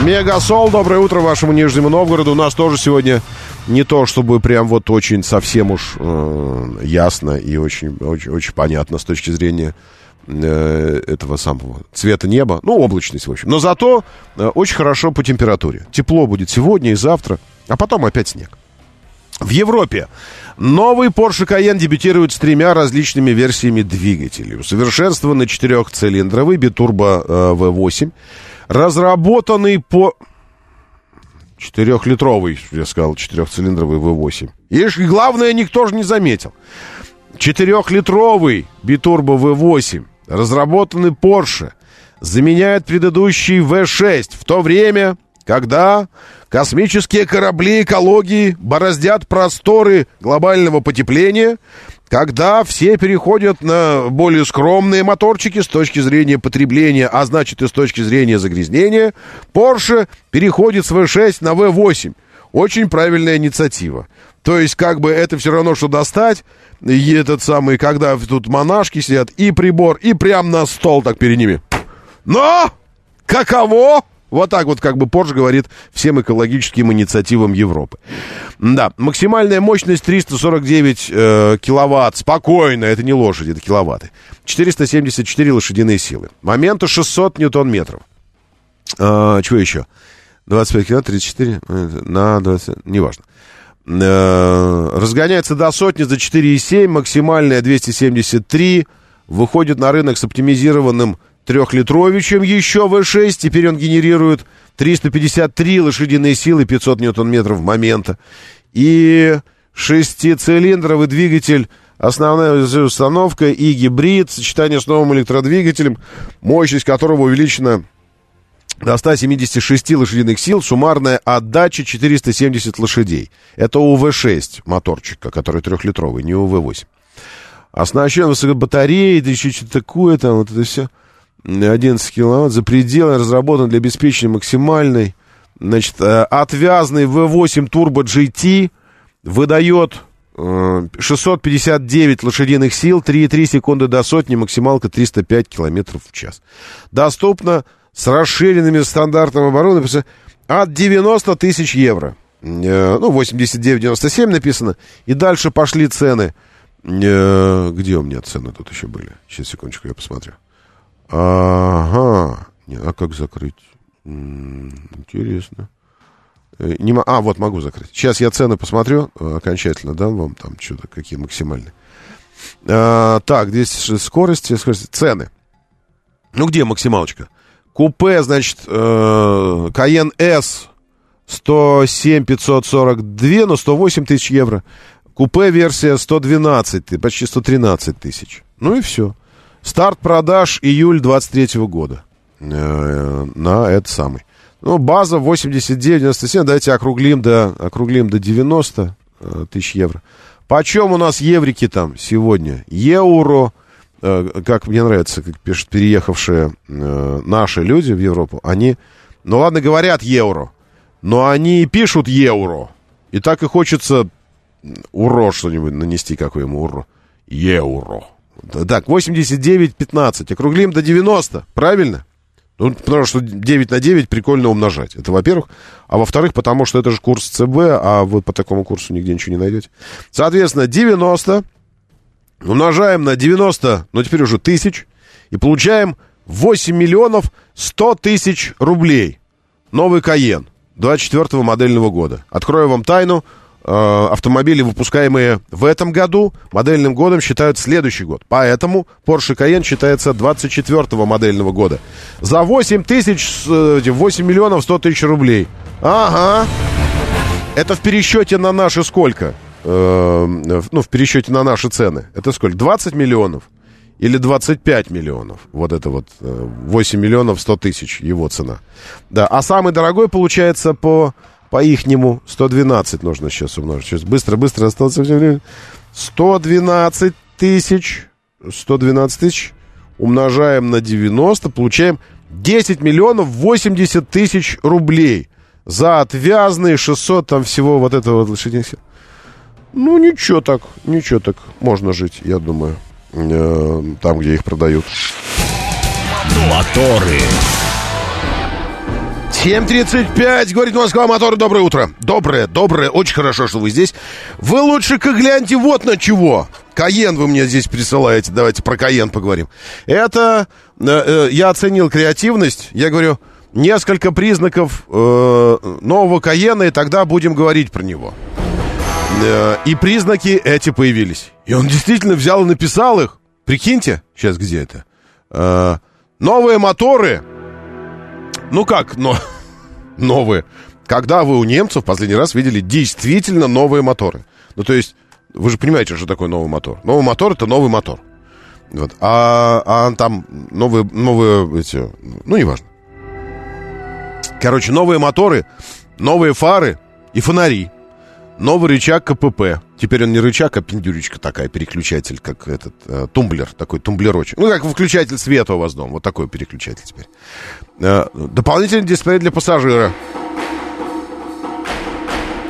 Мегасол, доброе утро вашему Нижнему Новгороду. У нас тоже сегодня не то, чтобы прям вот очень совсем уж э, ясно и очень, очень, очень понятно с точки зрения э, этого самого цвета неба. Ну, облачность, в общем. Но зато э, очень хорошо по температуре. Тепло будет сегодня и завтра, а потом опять снег. В Европе новый Porsche Cayenne дебютирует с тремя различными версиями двигателей. Усовершенствованный четырехцилиндровый битурбо э, V8, разработанный по... Четырехлитровый, я сказал, четырехцилиндровый V8. И главное, никто же не заметил. Четырехлитровый битурбо V8, разработанный Porsche, заменяет предыдущий V6 в то время, когда космические корабли экологии бороздят просторы глобального потепления, когда все переходят на более скромные моторчики с точки зрения потребления, а значит и с точки зрения загрязнения, Porsche переходит с V6 на V8. Очень правильная инициатива. То есть, как бы это все равно, что достать, и этот самый, когда тут монашки сидят, и прибор, и прям на стол так перед ними. Но! Каково? Вот так вот как бы Porsche говорит всем экологическим инициативам Европы. Да, максимальная мощность 349 э, киловатт. Спокойно, это не лошади, это киловатты. 474 лошадиные силы. Момента 600 ньютон-метров. А, чего еще? 25 киловатт, 34 э, на 20, неважно. Э, разгоняется до сотни за 4,7, максимальная 273. Выходит на рынок с оптимизированным трехлитровичем еще V6. Теперь он генерирует 353 лошадиные силы, 500 ньютон-метров момента. И шестицилиндровый двигатель, основная установка и гибрид, сочетание с новым электродвигателем, мощность которого увеличена до 176 лошадиных сил, суммарная отдача 470 лошадей. Это у V6 моторчика, который трехлитровый, не у V8. Оснащен высокой батареей, да еще что-то такое там, вот это все. 11 киловатт, за пределы, разработан для обеспечения максимальной. Значит, э, отвязный V8 Turbo GT выдает э, 659 лошадиных сил, 3,3 секунды до сотни, максималка 305 километров в час. Доступно с расширенными стандартом оборудования от 90 тысяч евро. Э, Ну, 89,97 написано. И дальше пошли цены. Э, Где у меня цены тут еще были? Сейчас, секундочку, я посмотрю. Ага. Не, а как закрыть? Интересно. Э, Не, а, вот могу закрыть. Сейчас я цены посмотрю э, окончательно, дам вам там что-то, какие максимальные. А, так, здесь скорости, скорости, цены. Ну, где максималочка? Купе, значит, э, Cayenne S 107 542, но 108 тысяч евро. Купе версия 112, ты- почти 113 тысяч. Ну и все. Старт продаж июль 23 года. Э, на этот самый. Ну, база 89,97. Давайте округлим до, округлим до 90 э, тысяч евро. Почем у нас еврики там сегодня? Евро, э, как мне нравится, как пишут переехавшие э, наши люди в Европу, они, ну ладно, говорят евро, но они пишут евро. И так и хочется уро что-нибудь нанести, какое ему уро. Евро. Так, 89,15. Округлим до 90. Правильно? Ну, потому что 9 на 9 прикольно умножать. Это во-первых. А во-вторых, потому что это же курс ЦБ, а вы по такому курсу нигде ничего не найдете. Соответственно, 90 умножаем на 90, ну теперь уже тысяч, и получаем 8 миллионов 100 тысяч рублей. Новый Каен 24 модельного года. Открою вам тайну. Э, Автомобили, выпускаемые в этом году, модельным годом считают следующий год. Поэтому Porsche Cayenne считается 24 модельного года. За 8 тысяч, с, э, 8 миллионов 100 тысяч рублей. Ага. Это в пересчете на наши сколько? Э, ну, в пересчете на наши цены. Это сколько? 20 миллионов? Или 25 миллионов? Вот это вот э, 8 миллионов 100 тысяч его цена. Да, а самый дорогой получается по, по ихнему 112 нужно сейчас умножить. Сейчас быстро-быстро осталось совсем время. 112 тысяч. 112 тысяч умножаем на 90, получаем 10 миллионов 80 тысяч рублей за отвязные 600 там всего вот этого лошадиных сил. Ну, ничего так, ничего так. Можно жить, я думаю, э, там, где их продают. Моторы. 7.35, говорит Москва, моторы, доброе утро. Доброе, доброе, очень хорошо, что вы здесь. Вы лучше-ка гляньте вот на чего. Каен вы мне здесь присылаете, давайте про Каен поговорим. Это, э, э, я оценил креативность, я говорю, несколько признаков э, нового Каена, и тогда будем говорить про него. Э, и признаки эти появились. И он действительно взял и написал их. Прикиньте, сейчас где это? Э, новые моторы. Ну как, но новые. Когда вы у немцев последний раз видели действительно новые моторы? Ну, то есть, вы же понимаете, что такое новый мотор. Новый мотор это новый мотор. Вот. А, а там новые, новые эти, ну, неважно. Короче, новые моторы, новые фары и фонари. Новый рычаг КПП. Теперь он не рычаг, а пиндюречка такая, переключатель, как этот э, тумблер, такой тумблерочек. Ну, как выключатель света у вас дома. Вот такой переключатель теперь. Э, дополнительный дисплей для пассажира.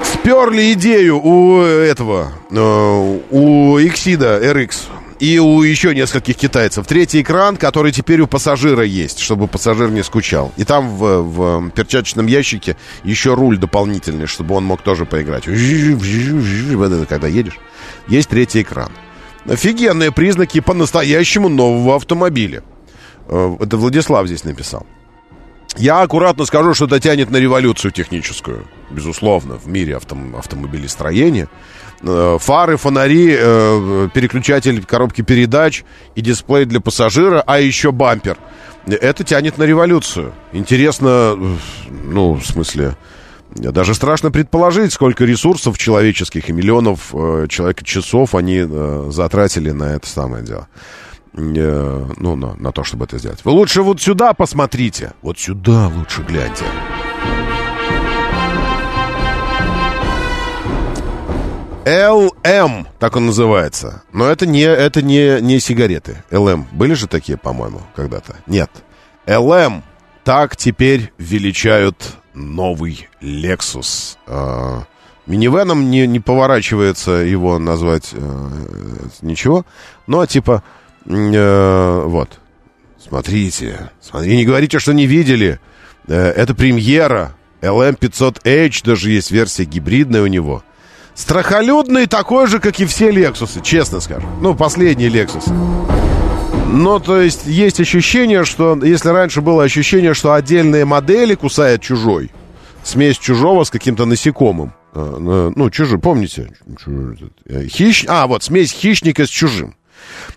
Сперли идею у этого, э, у Иксида RX и у еще нескольких китайцев. Третий экран, который теперь у пассажира есть, чтобы пассажир не скучал. И там в, в перчаточном ящике еще руль дополнительный, чтобы он мог тоже поиграть. Когда едешь, есть третий экран. Офигенные признаки по-настоящему нового автомобиля. Э, Это Владислав здесь написал. Я аккуратно скажу, что это тянет на революцию техническую, безусловно, в мире автом- автомобилестроения. Э, Фары, фонари, э, переключатель коробки передач и дисплей для пассажира, а еще бампер. Это тянет на революцию. Интересно, ну, в смысле, даже страшно предположить, сколько ресурсов человеческих и миллионов э, человека часов они э, затратили на это самое дело. Ну, на, на то, чтобы это сделать. Вы лучше вот сюда посмотрите. Вот сюда лучше гляньте. LM, так он называется. Но это не, это не, не сигареты. LM. Были же такие, по-моему, когда-то? Нет. LM. Так теперь величают новый Lexus. А, минивеном не, не поворачивается его назвать э, ничего. Но типа, э, вот. Смотрите. Смотри, не говорите, что не видели. Э, это премьера. LM500H, даже есть версия гибридная у него. Страхолюдный такой же, как и все Лексусы, честно скажу. Ну, последний Lexus. Но, то есть, есть ощущение, что... Если раньше было ощущение, что отдельные модели кусает чужой, смесь чужого с каким-то насекомым. Э, э, Ну, чужой, помните? Хищ... А, вот, смесь хищника с чужим.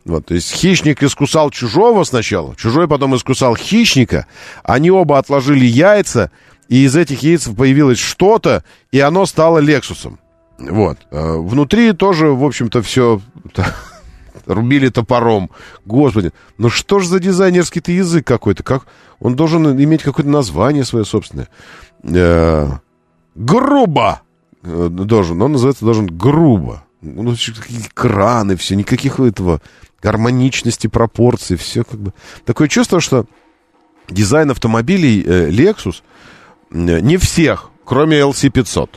Вот, то есть хищник искусал чужого сначала, чужой потом искусал хищника, они оба отложили яйца, и из этих яиц появилось что-то, и оно стало Лексусом. Вот. Э, Внутри тоже, в общем-то, все рубили топором. Господи, ну что ж за дизайнерский-то язык какой-то? Как... Он должен иметь какое-то название свое собственное. Э, грубо э, должен. Он называется должен грубо. Ну, ещё какие краны, все, никаких этого гармоничности, пропорций, все как бы. Такое чувство, что дизайн автомобилей Lexus не всех, кроме LC500.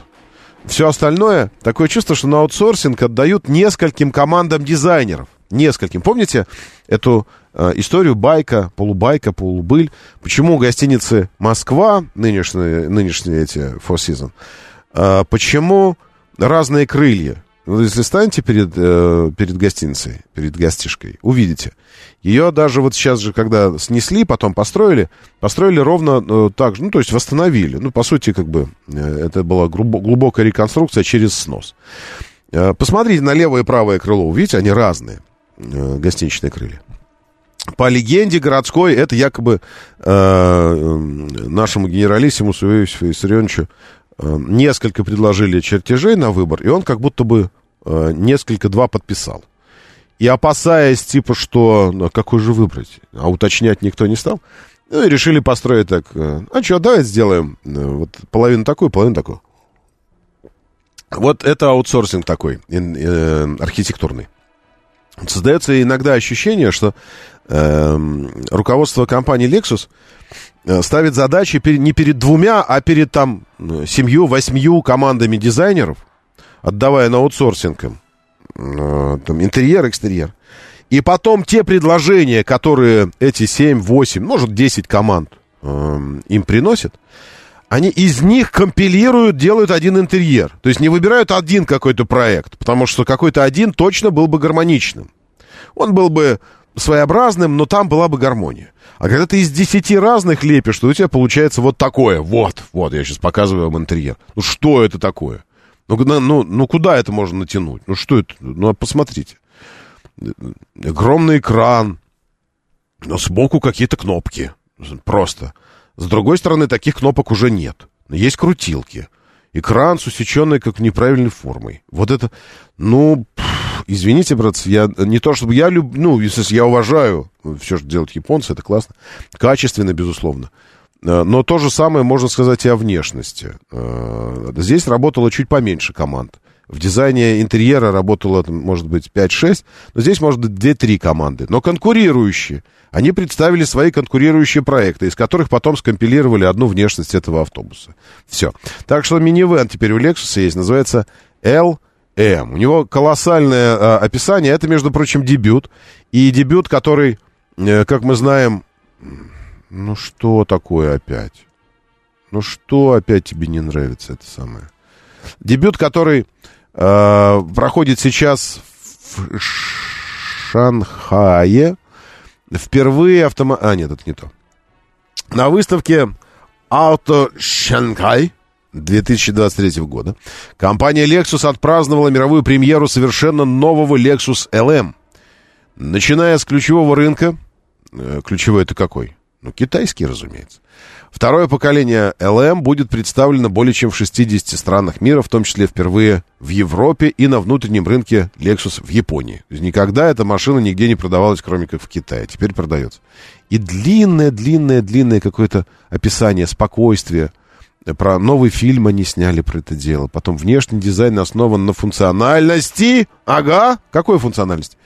Все остальное, такое чувство, что на аутсорсинг отдают нескольким командам дизайнеров. Нескольким. Помните эту э, историю байка, полубайка, полубыль? Почему гостиницы Москва, нынешние, нынешние эти Four Seasons, э, почему разные крылья? Вот если станете перед, э, перед гостиницей, перед гостишкой, увидите. Ее даже вот сейчас же, когда снесли, потом построили, построили ровно э, так же, ну, то есть восстановили. Ну, по сути, как бы, э, это была грубо- глубокая реконструкция через снос. Э, посмотрите на левое и правое крыло, увидите, они разные, э, гостиничные крылья. По легенде городской, это якобы э, нашему генералиссимусу Иосифу Виссарионовичу э, несколько предложили чертежей на выбор, и он как будто бы несколько два подписал. И опасаясь, типа, что ну, какой же выбрать, а уточнять никто не стал, ну, и решили построить так, э, а что, давайте сделаем э, вот половину такую, половину такую. Вот это аутсорсинг такой, э, архитектурный. Создается иногда ощущение, что эм, руководство компании Lexus э, ставит задачи не перед двумя, а перед там э, семью, восьмью командами дизайнеров, отдавая на аутсорсинг им э, там, интерьер, экстерьер. И потом те предложения, которые эти 7, 8, может 10 команд эм, им приносят, они из них компилируют, делают один интерьер. То есть не выбирают один какой-то проект, потому что какой-то один точно был бы гармоничным. Он был бы своеобразным, но там была бы гармония. А когда ты из десяти разных лепишь, то у тебя получается вот такое. Вот, вот, я сейчас показываю вам интерьер. Ну что это такое? Ну, ну, ну куда это можно натянуть? Ну что это? Ну а посмотрите. Огромный экран, но сбоку какие-то кнопки. Просто. С другой стороны, таких кнопок уже нет. Есть крутилки. Экран с усеченной как неправильной формой. Вот это, ну, извините, братцы, я не то чтобы я люблю, ну, я уважаю все, что делают японцы, это классно. Качественно, безусловно. Э, Но то же самое можно сказать и о внешности. Э, Здесь работало чуть поменьше команд. В дизайне интерьера работало, может быть, 5-6, но здесь, может быть, 2-3 команды, но конкурирующие. Они представили свои конкурирующие проекты, из которых потом скомпилировали одну внешность этого автобуса. Все. Так что минивэн теперь у Lexus есть, называется LM. У него колоссальное э, описание. Это, между прочим, дебют. И дебют, который, э, как мы знаем, ну что такое опять? Ну что опять тебе не нравится это самое? Дебют, который э, проходит сейчас в Шанхае. Впервые автомо... А, нет, это не то. На выставке Auto Shanghai 2023 года компания Lexus отпраздновала мировую премьеру совершенно нового Lexus LM. Начиная с ключевого рынка, э, ключевой это какой? Ну, китайский, разумеется. Второе поколение LM будет представлено более чем в 60 странах мира, в том числе впервые в Европе и на внутреннем рынке Lexus в Японии. Никогда эта машина нигде не продавалась, кроме как в Китае. Теперь продается. И длинное, длинное, длинное какое-то описание спокойствия. Про новый фильм они сняли про это дело. Потом внешний дизайн основан на функциональности. Ага, какой функциональности?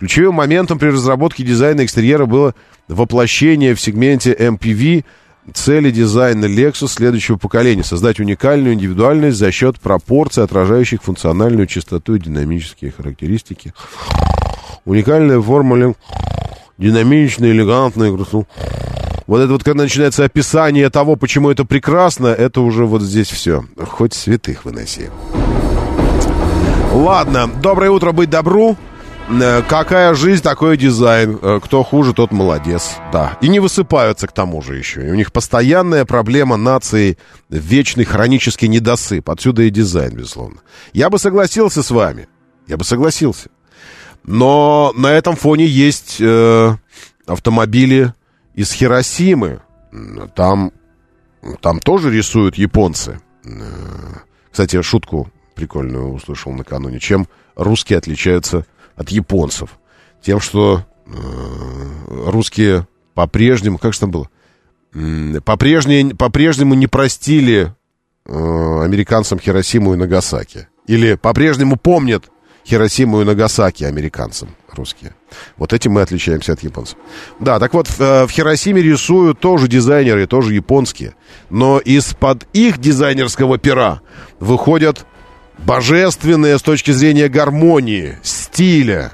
Ключевым моментом при разработке дизайна экстерьера было воплощение в сегменте MPV цели дизайна Lexus следующего поколения. Создать уникальную индивидуальность за счет пропорций, отражающих функциональную чистоту и динамические характеристики. Уникальная формула динамичная, элегантная. красу- Вот это вот, когда начинается описание того, почему это прекрасно, это уже вот здесь все. Хоть святых выноси. Ладно, доброе утро, быть добру. Э, какая жизнь, такой дизайн. Э, Кто хуже, тот молодец. Да. И не высыпаются к тому же еще. И у них постоянная проблема нации, вечный хронический недосып. Отсюда и дизайн, безусловно. Я бы согласился с вами. Я бы согласился. Но на этом фоне есть э, автомобили из Хиросимы. Там, там тоже рисуют японцы. Э, Кстати, шутку прикольную услышал накануне. Чем русские отличаются от японцев? Тем, что э, русские по-прежнему... Как же там было? По-прежнему, по-прежнему не простили э, американцам Хиросиму и Нагасаки. Или по-прежнему помнят Хиросиму и Нагасаки американцам русские. Вот этим мы отличаемся от японцев. Да, так вот, в, э, в Хиросиме рисуют тоже дизайнеры, тоже японские. Но из-под их дизайнерского пера выходят божественные с точки зрения гармонии, стиля,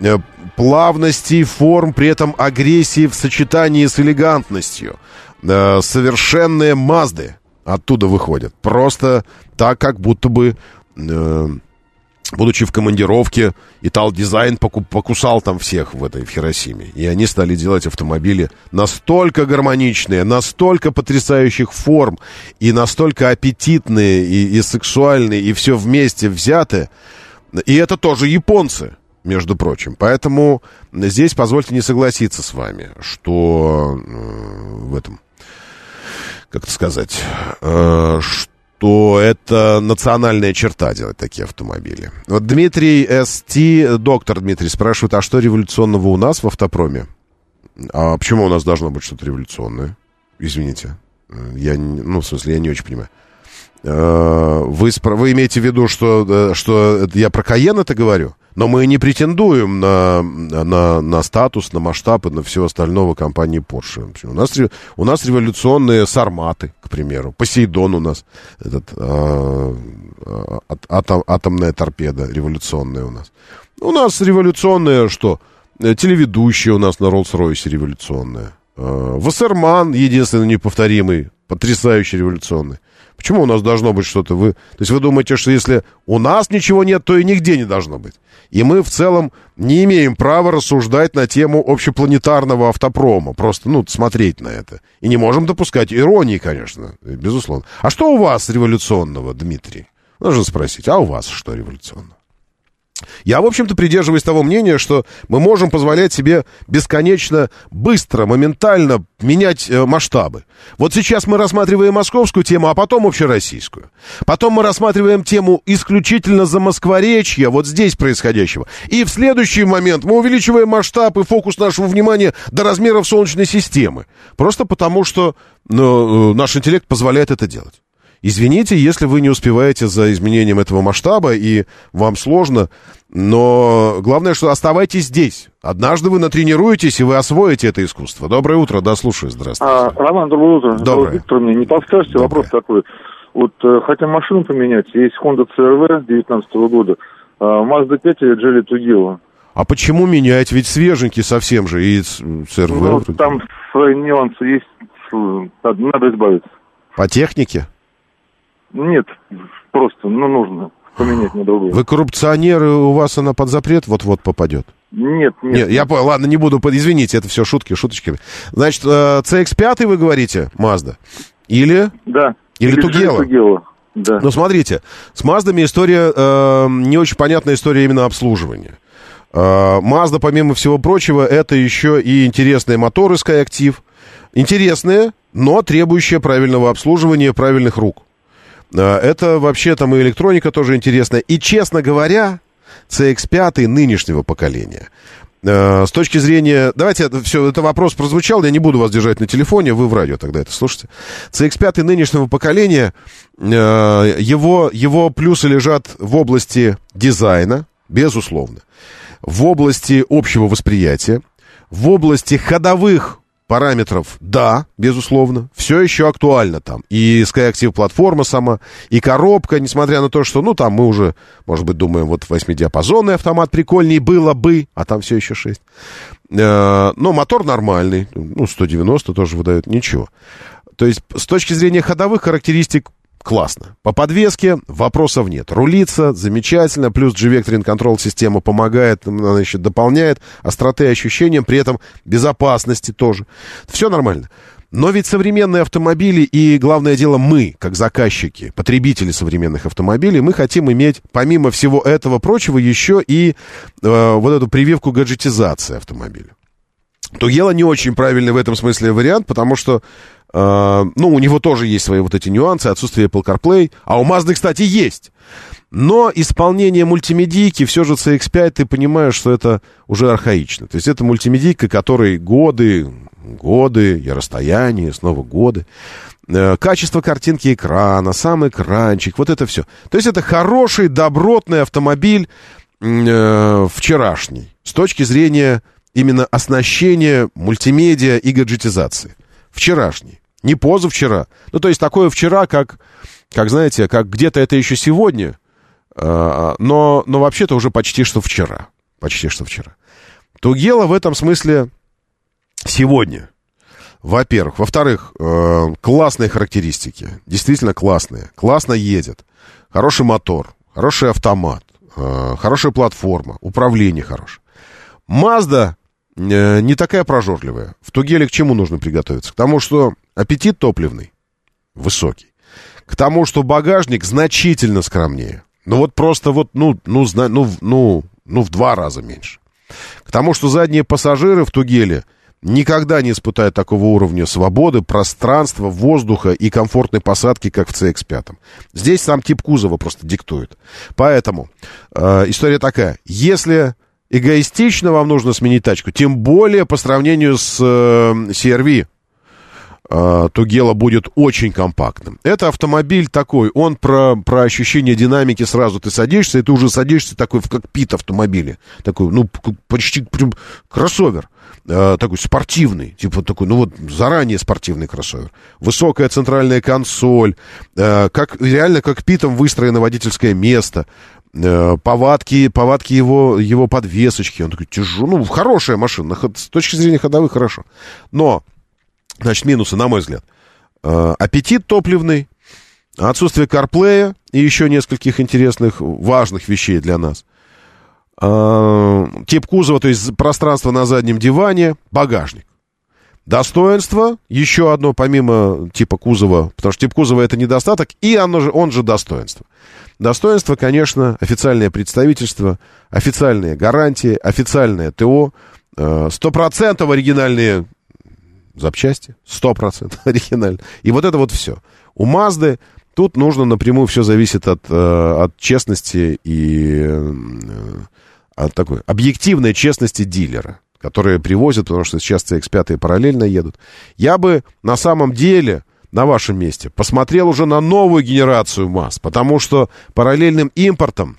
э, плавности форм, при этом агрессии в сочетании с элегантностью. Э, Совершенные Мазды оттуда выходят. Просто так, как будто бы... будучи в командировке, Итал Дизайн поку- покусал там всех в этой в Хиросиме. И они стали делать автомобили настолько гармоничные, настолько потрясающих форм, и настолько аппетитные, и, и сексуальные, и все вместе взятые. И это тоже японцы, между прочим. Поэтому здесь позвольте не согласиться с вами, что э, в этом, как это сказать, э, что это национальная черта делать такие автомобили. Вот Дмитрий СТ, доктор Дмитрий, спрашивает, а что революционного у нас в автопроме? А почему у нас должно быть что-то революционное? Извините. Э, Я, ну, в смысле, я не очень понимаю. Э, Вы, вы имеете в виду, что, э, что я про Каен это говорю? Но мы не претендуем на, на, на статус, на масштаб и на все остального компании Porsche. У нас, у нас революционные сарматы, к примеру. Посейдон у нас. Этот, э, ат- атом- атомная торпеда революционная у нас. У нас революционная что? Телеведущая у нас на Роллс-Ройсе революционная. Э, Вассерман, единственный неповторимый, потрясающий революционный. Почему у нас должно быть что-то? Вы, то есть вы думаете, что если у нас ничего нет, то и нигде не должно быть. И мы в целом не имеем права рассуждать на тему общепланетарного автопрома. Просто, ну, смотреть на это. И не можем допускать иронии, конечно, безусловно. А что у вас революционного, Дмитрий? Нужно спросить, а у вас что революционного? Я, в общем-то, придерживаюсь того мнения, что мы можем позволять себе бесконечно быстро, моментально менять э, масштабы. Вот сейчас мы рассматриваем московскую тему, а потом общероссийскую. Потом мы рассматриваем тему исключительно за Москворечья, вот здесь происходящего. И в следующий момент мы увеличиваем масштаб и фокус нашего внимания до размеров Солнечной системы. Просто потому, что ну, э, наш интеллект позволяет это делать. Извините, если вы не успеваете за изменением этого масштаба и вам сложно, но главное, что оставайтесь здесь. Однажды вы натренируетесь и вы освоите это искусство. Доброе утро, да, слушаю, здравствуйте. А, Роман, доброе утро. Доброе. Виктор, мне не подскажете, Доброе. вопрос такой. Вот э, хотим машину поменять, есть Honda CRV 2019 года, а, Mazda 5 или Geely Tugela. А почему менять? Ведь свеженький совсем же, и ЦРВ. Ну, там свои нюансы есть, э, надо избавиться. По технике? Нет, просто, ну, нужно поменять на другую. Вы коррупционеры, у вас она под запрет вот-вот попадет. Нет, нет. Нет, я понял, ладно, не буду, извините, это все шутки, шуточки. Значит, э, CX-5 вы говорите, Mazda? Или? Да. Или Тугела? Tugela, Да. Ну, смотрите, с Маздами история, э, не очень понятная история именно обслуживания. Э, Mazda, помимо всего прочего, это еще и интересные моторы Skyactiv. Интересные, но требующие правильного обслуживания, правильных рук. Э, Это вообще там и электроника тоже интересная. И, честно говоря, CX-5 нынешнего поколения. Э, С точки зрения... Давайте, все, это вопрос прозвучал, я не буду вас держать на телефоне, вы в радио тогда это слушайте. CX-5 нынешнего поколения, э, его, его плюсы лежат в области дизайна, безусловно, в области общего восприятия, в области ходовых параметров, да, безусловно, все еще актуально там. И Skyactiv платформа сама, и коробка, несмотря на то, что, ну, там мы уже, может быть, думаем, вот восьмидиапазонный автомат прикольней было бы, а там все еще 6. Но мотор нормальный, ну, 190 тоже выдает, ничего. То есть, с точки зрения ходовых характеристик, классно. По подвеске вопросов нет. Рулится замечательно, плюс G-Vectoring Control система помогает, она еще дополняет остроты ощущения, при этом безопасности тоже. Все нормально. Но ведь современные автомобили и, главное дело, мы, как заказчики, потребители современных автомобилей, мы хотим иметь, помимо всего этого прочего, еще и э, вот эту прививку гаджетизации автомобиля. Тугела не очень правильный в этом смысле вариант, потому что, э, ну, у него тоже есть свои вот эти нюансы, отсутствие Apple CarPlay, а у Mazda, кстати, есть. Но исполнение мультимедийки, все же CX-5, ты понимаешь, что это уже архаично. То есть это мультимедийка, которой годы, годы, и расстояние, снова годы. Э, Качество картинки экрана, сам экранчик, вот это все. То есть это хороший, добротный автомобиль э, вчерашний с точки зрения именно оснащения мультимедиа и гаджетизации. Вчерашний. Не позавчера. Ну, то есть такое вчера, как, как знаете, как где-то это еще сегодня, э, но, но вообще-то уже почти что вчера. Почти что вчера. Тугела в этом смысле сегодня. Во-первых. Во-вторых, э, классные характеристики. Действительно классные. Классно едет. Хороший мотор. Хороший автомат. э, хорошая платформа. Управление хорошее. Мазда э, не такая прожорливая. В Тугеле к чему нужно приготовиться? К тому, что аппетит топливный высокий. К тому, что багажник значительно скромнее. Ну вот просто вот, ну, ну, ну, ну, ну, в два раза меньше. К тому, что задние пассажиры в Тугеле никогда не испытают такого уровня свободы, пространства, воздуха и комфортной посадки, как в CX-5. Здесь сам тип кузова просто диктует. Поэтому э, история такая. Если эгоистично вам нужно сменить тачку, тем более по сравнению с э, CR-V, Тугела будет очень компактным. Это автомобиль такой, он про, про ощущение динамики сразу. Ты садишься, и ты уже садишься такой в кокпит автомобиля. Такой, ну, почти прям кроссовер. Э, такой спортивный, типа такой, ну вот заранее спортивный кроссовер. Высокая центральная консоль, э, как, реально кокпитом выстроено водительское место, э, повадки, повадки его, его подвесочки. Он такой тяжелый, ну, хорошая машина, с точки зрения ходовых хорошо. Но Значит, минусы, на мой взгляд. Э, Аппетит топливный, отсутствие карплея и еще нескольких интересных, важных вещей для нас. Э, Тип кузова, то есть пространство на заднем диване, багажник. Достоинство, еще одно, помимо типа кузова, потому что тип кузова это недостаток, и оно же, он же достоинство. Достоинство, конечно, официальное представительство, официальные гарантии, официальное ТО, э, стопроцентно оригинальные запчасти, 100% оригинально. И вот это вот все. У Мазды тут нужно напрямую, все зависит от, э, от честности и э, от такой объективной честности дилера, которые привозят, потому что сейчас CX-5 параллельно едут. Я бы на самом деле на вашем месте посмотрел уже на новую генерацию МАЗ, потому что параллельным импортом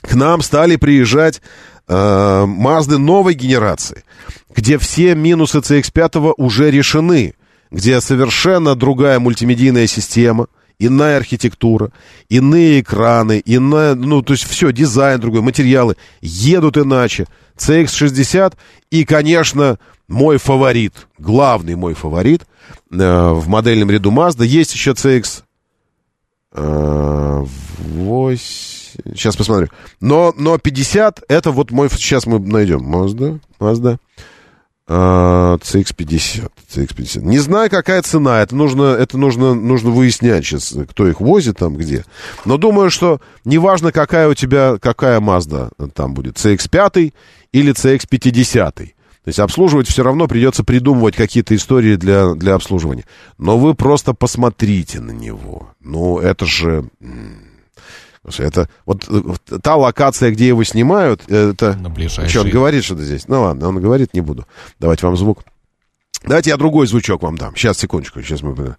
к нам стали приезжать Мазды новой генерации, где все минусы CX-5 уже решены, где совершенно другая мультимедийная система, иная архитектура, иные экраны, иная, ну, то есть все, дизайн другой, материалы, едут иначе. CX-60 и, конечно, мой фаворит, главный мой фаворит э, в модельном ряду Mazda, есть еще CX э, 8... Сейчас посмотрю. Но, но 50, это вот мой... Сейчас мы найдем. Mazda, Mazda. А, CX-50. CX-50. Не знаю, какая цена. Это нужно, это нужно, нужно выяснять сейчас, кто их возит там, где. Но думаю, что неважно, какая у тебя, какая Mazda там будет. CX-5 или CX-50. То есть обслуживать все равно придется придумывать какие-то истории для, для обслуживания. Но вы просто посмотрите на него. Ну, это же... это вот э, та локация, где его снимают, это... На ближайший. Что, он говорит что-то здесь? Ну ладно, он говорит, не буду давать вам звук. Давайте я другой звучок вам дам. Сейчас, секундочку, сейчас мы...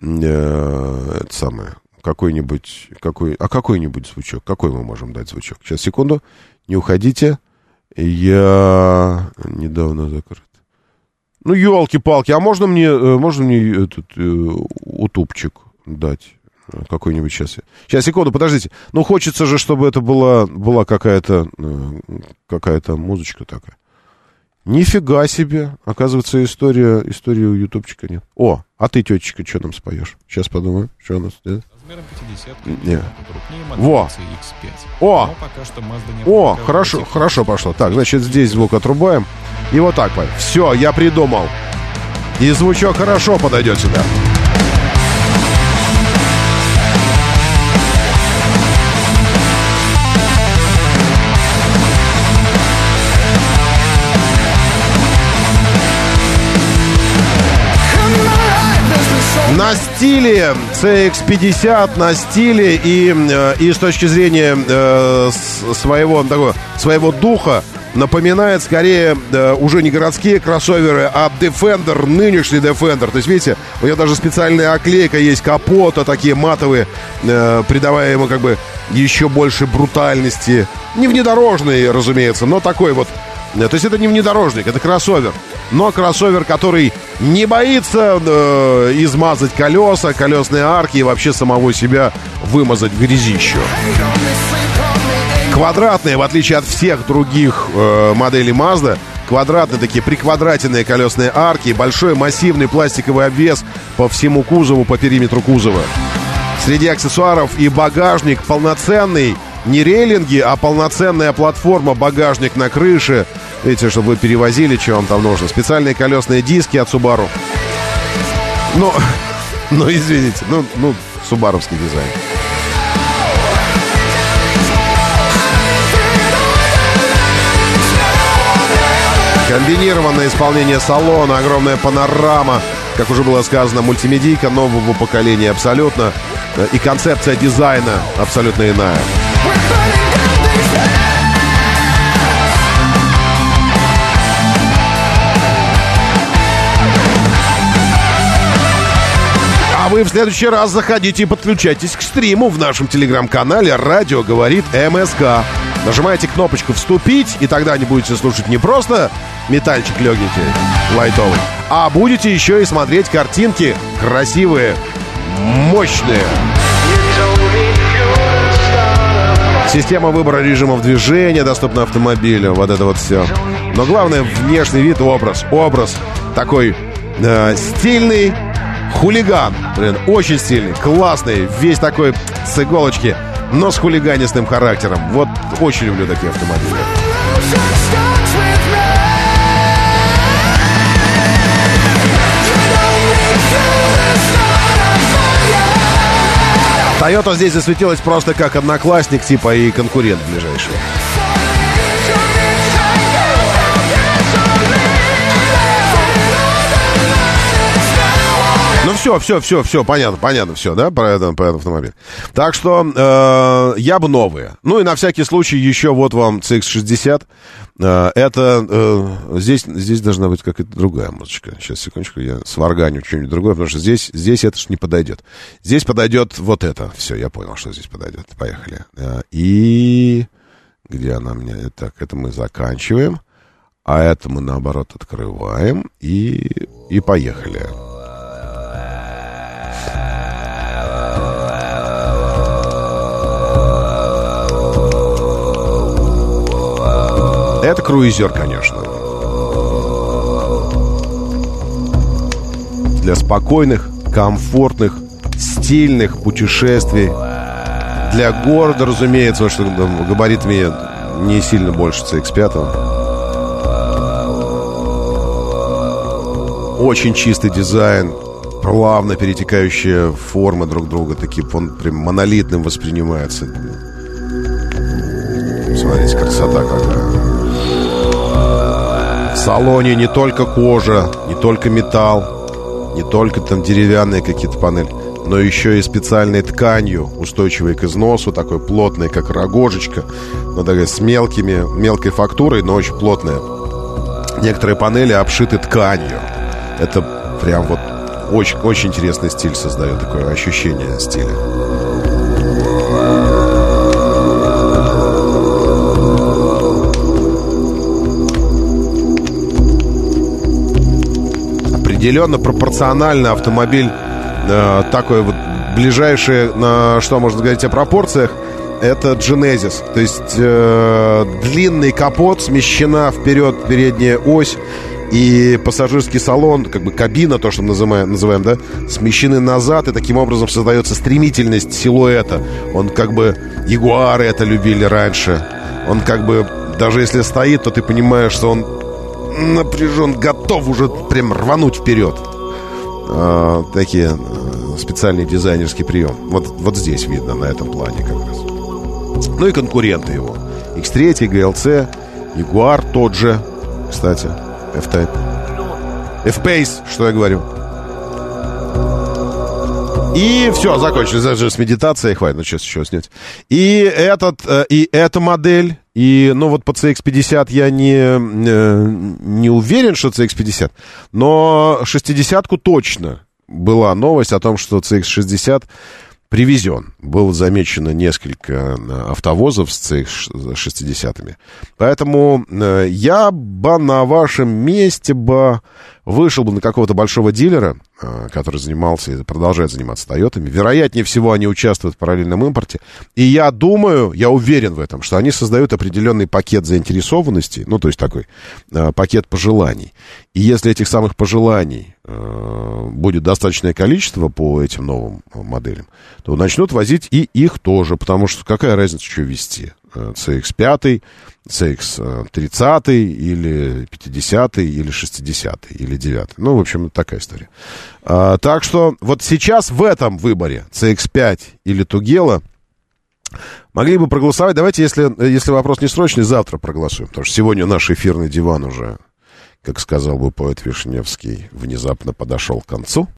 э, это самое, какой-нибудь... Какой, а какой-нибудь звучок? Какой мы можем дать звучок? Сейчас, секунду. Не уходите. Я недавно закрыт. Ну, елки-палки, а можно мне, э, можно мне этот э, утубчик дать? Какой-нибудь сейчас. Сейчас, секунду, подождите. Ну, хочется же, чтобы это была, была какая-то, э, какая-то музычка такая. Нифига себе. Оказывается, история, истории у ютубчика нет. О, а ты, тетечка, что нам споешь? Сейчас подумаю, что у нас... э? Размером 50 Не. крупнее модели Во. CX-5. О! Но пока что Mazda не О, хорошо, хорошо пошло. Так, значит, здесь звук отрубаем. И вот так, Все, я придумал. И звучок хорошо подойдет сюда. На стиле CX-50, на стиле и, э, и с точки зрения э, своего, такого, своего духа напоминает скорее э, уже не городские кроссоверы, а Defender, нынешний Defender. То есть, видите, у него даже специальная оклейка есть капота, такие матовые, э, придавая ему как бы еще больше брутальности. Не внедорожный, разумеется, но такой вот Э, то есть это не внедорожник, это кроссовер. Но кроссовер, который не боится э, измазать колеса, колесные арки и вообще самого себя вымазать в грязищу. Квадратные, в отличие от всех других э, моделей Mazda, квадратные такие приквадратенные колесные арки, большой массивный пластиковый обвес по всему кузову, по периметру кузова. Среди аксессуаров и багажник полноценный, не рейлинги, а полноценная платформа, багажник на крыше. Видите, чтобы вы перевозили, что вам там нужно. Специальные колесные диски от Subaru. Ну, ну извините, ну, ну, субаровский дизайн. Комбинированное исполнение салона, огромная панорама, как уже было сказано, мультимедийка нового поколения абсолютно. И концепция дизайна абсолютно иная. А вы в следующий раз заходите и подключайтесь к стриму в нашем телеграм-канале «Радио говорит МСК». Нажимаете кнопочку «Вступить», и тогда не будете слушать не просто метальчик легенький, лайтовый, а будете еще и смотреть картинки красивые, мощные. Система выбора режимов движения доступна автомобилю. Вот это вот все. Но главное, внешний вид, образ. Образ такой э, стильный хулиган. Блин, очень стильный, классный. Весь такой с иголочки, но с хулиганистым характером. Вот очень люблю такие автомобили. Toyota здесь засветилась просто как одноклассник, типа и конкурент ближайший. Все, все, все, все, понятно, понятно, все, да, про, это, про этот автомобиль. Так что э, я бы новые. Ну и на всякий случай еще вот вам CX-60. Э, это э, здесь, здесь должна быть какая-то другая музычка. Сейчас, секундочку, я сварганю что-нибудь другое, потому что здесь, здесь это ж не подойдет. Здесь подойдет вот это. Все, я понял, что здесь подойдет. Поехали. Э, и где она мне? Так, это мы заканчиваем. А это мы, наоборот, открываем. И, и поехали. Это круизер, конечно. Для спокойных, комфортных, стильных путешествий. Для города, разумеется, потому что там габаритами не сильно больше CX-5. Очень чистый дизайн, плавно перетекающие формы друг друга, такие он прям монолитным воспринимается. Смотрите, красота какая. Салоне не только кожа, не только металл, не только там деревянные какие-то панели, но еще и специальной тканью, устойчивой к износу, такой плотной, как рогожечка, но такая с мелкими, мелкой фактурой, но очень плотная. Некоторые панели обшиты тканью. Это прям вот очень, очень интересный стиль создает, такое ощущение стиля. Определенно пропорционально автомобиль э, такой вот ближайший, на что можно говорить о пропорциях, это Genesis. То есть э, длинный капот, смещена вперед передняя ось, и пассажирский салон, как бы кабина, то, что мы называем, называем, да, смещены назад, и таким образом создается стремительность силуэта. Он как бы... Ягуары это любили раньше. Он как бы... Даже если стоит, то ты понимаешь, что он напряжен, готов уже прям рвануть вперед. А, такие э, специальный дизайнерский прием. Вот, вот здесь видно, на этом плане как раз. Ну и конкуренты его. X3, GLC, Jaguar тот же, кстати, F-Type. F-Pace, что я говорю. И все, закончили даже с медитацией, хватит, ну сейчас еще снять. И этот, э, и эта модель, и, ну вот по CX-50 я не, э, не уверен, что CX-50, но 60-ку точно была новость о том, что CX-60 привезен. Было замечено несколько э, автовозов с CX-60. Поэтому я бы на вашем месте бы вышел бы на какого-то большого дилера, э, который занимался и продолжает заниматься Тойотами. Вероятнее всего, они участвуют в параллельном импорте. И я думаю, я уверен в этом, что они создают определенный пакет заинтересованности, ну, то есть такой э, пакет пожеланий. И если этих самых пожеланий э, будет достаточное количество по этим новым моделям, то начнут возить и их тоже, потому что какая разница, что вести? CX5, CX30 или 50 или 60 или 9. Ну, в общем, такая история. А, так что вот сейчас в этом выборе CX5 или Тугела могли бы проголосовать. Давайте, если, если вопрос не срочный, завтра проголосуем. Потому что сегодня наш эфирный диван уже, как сказал бы поэт Вишневский, внезапно подошел к концу.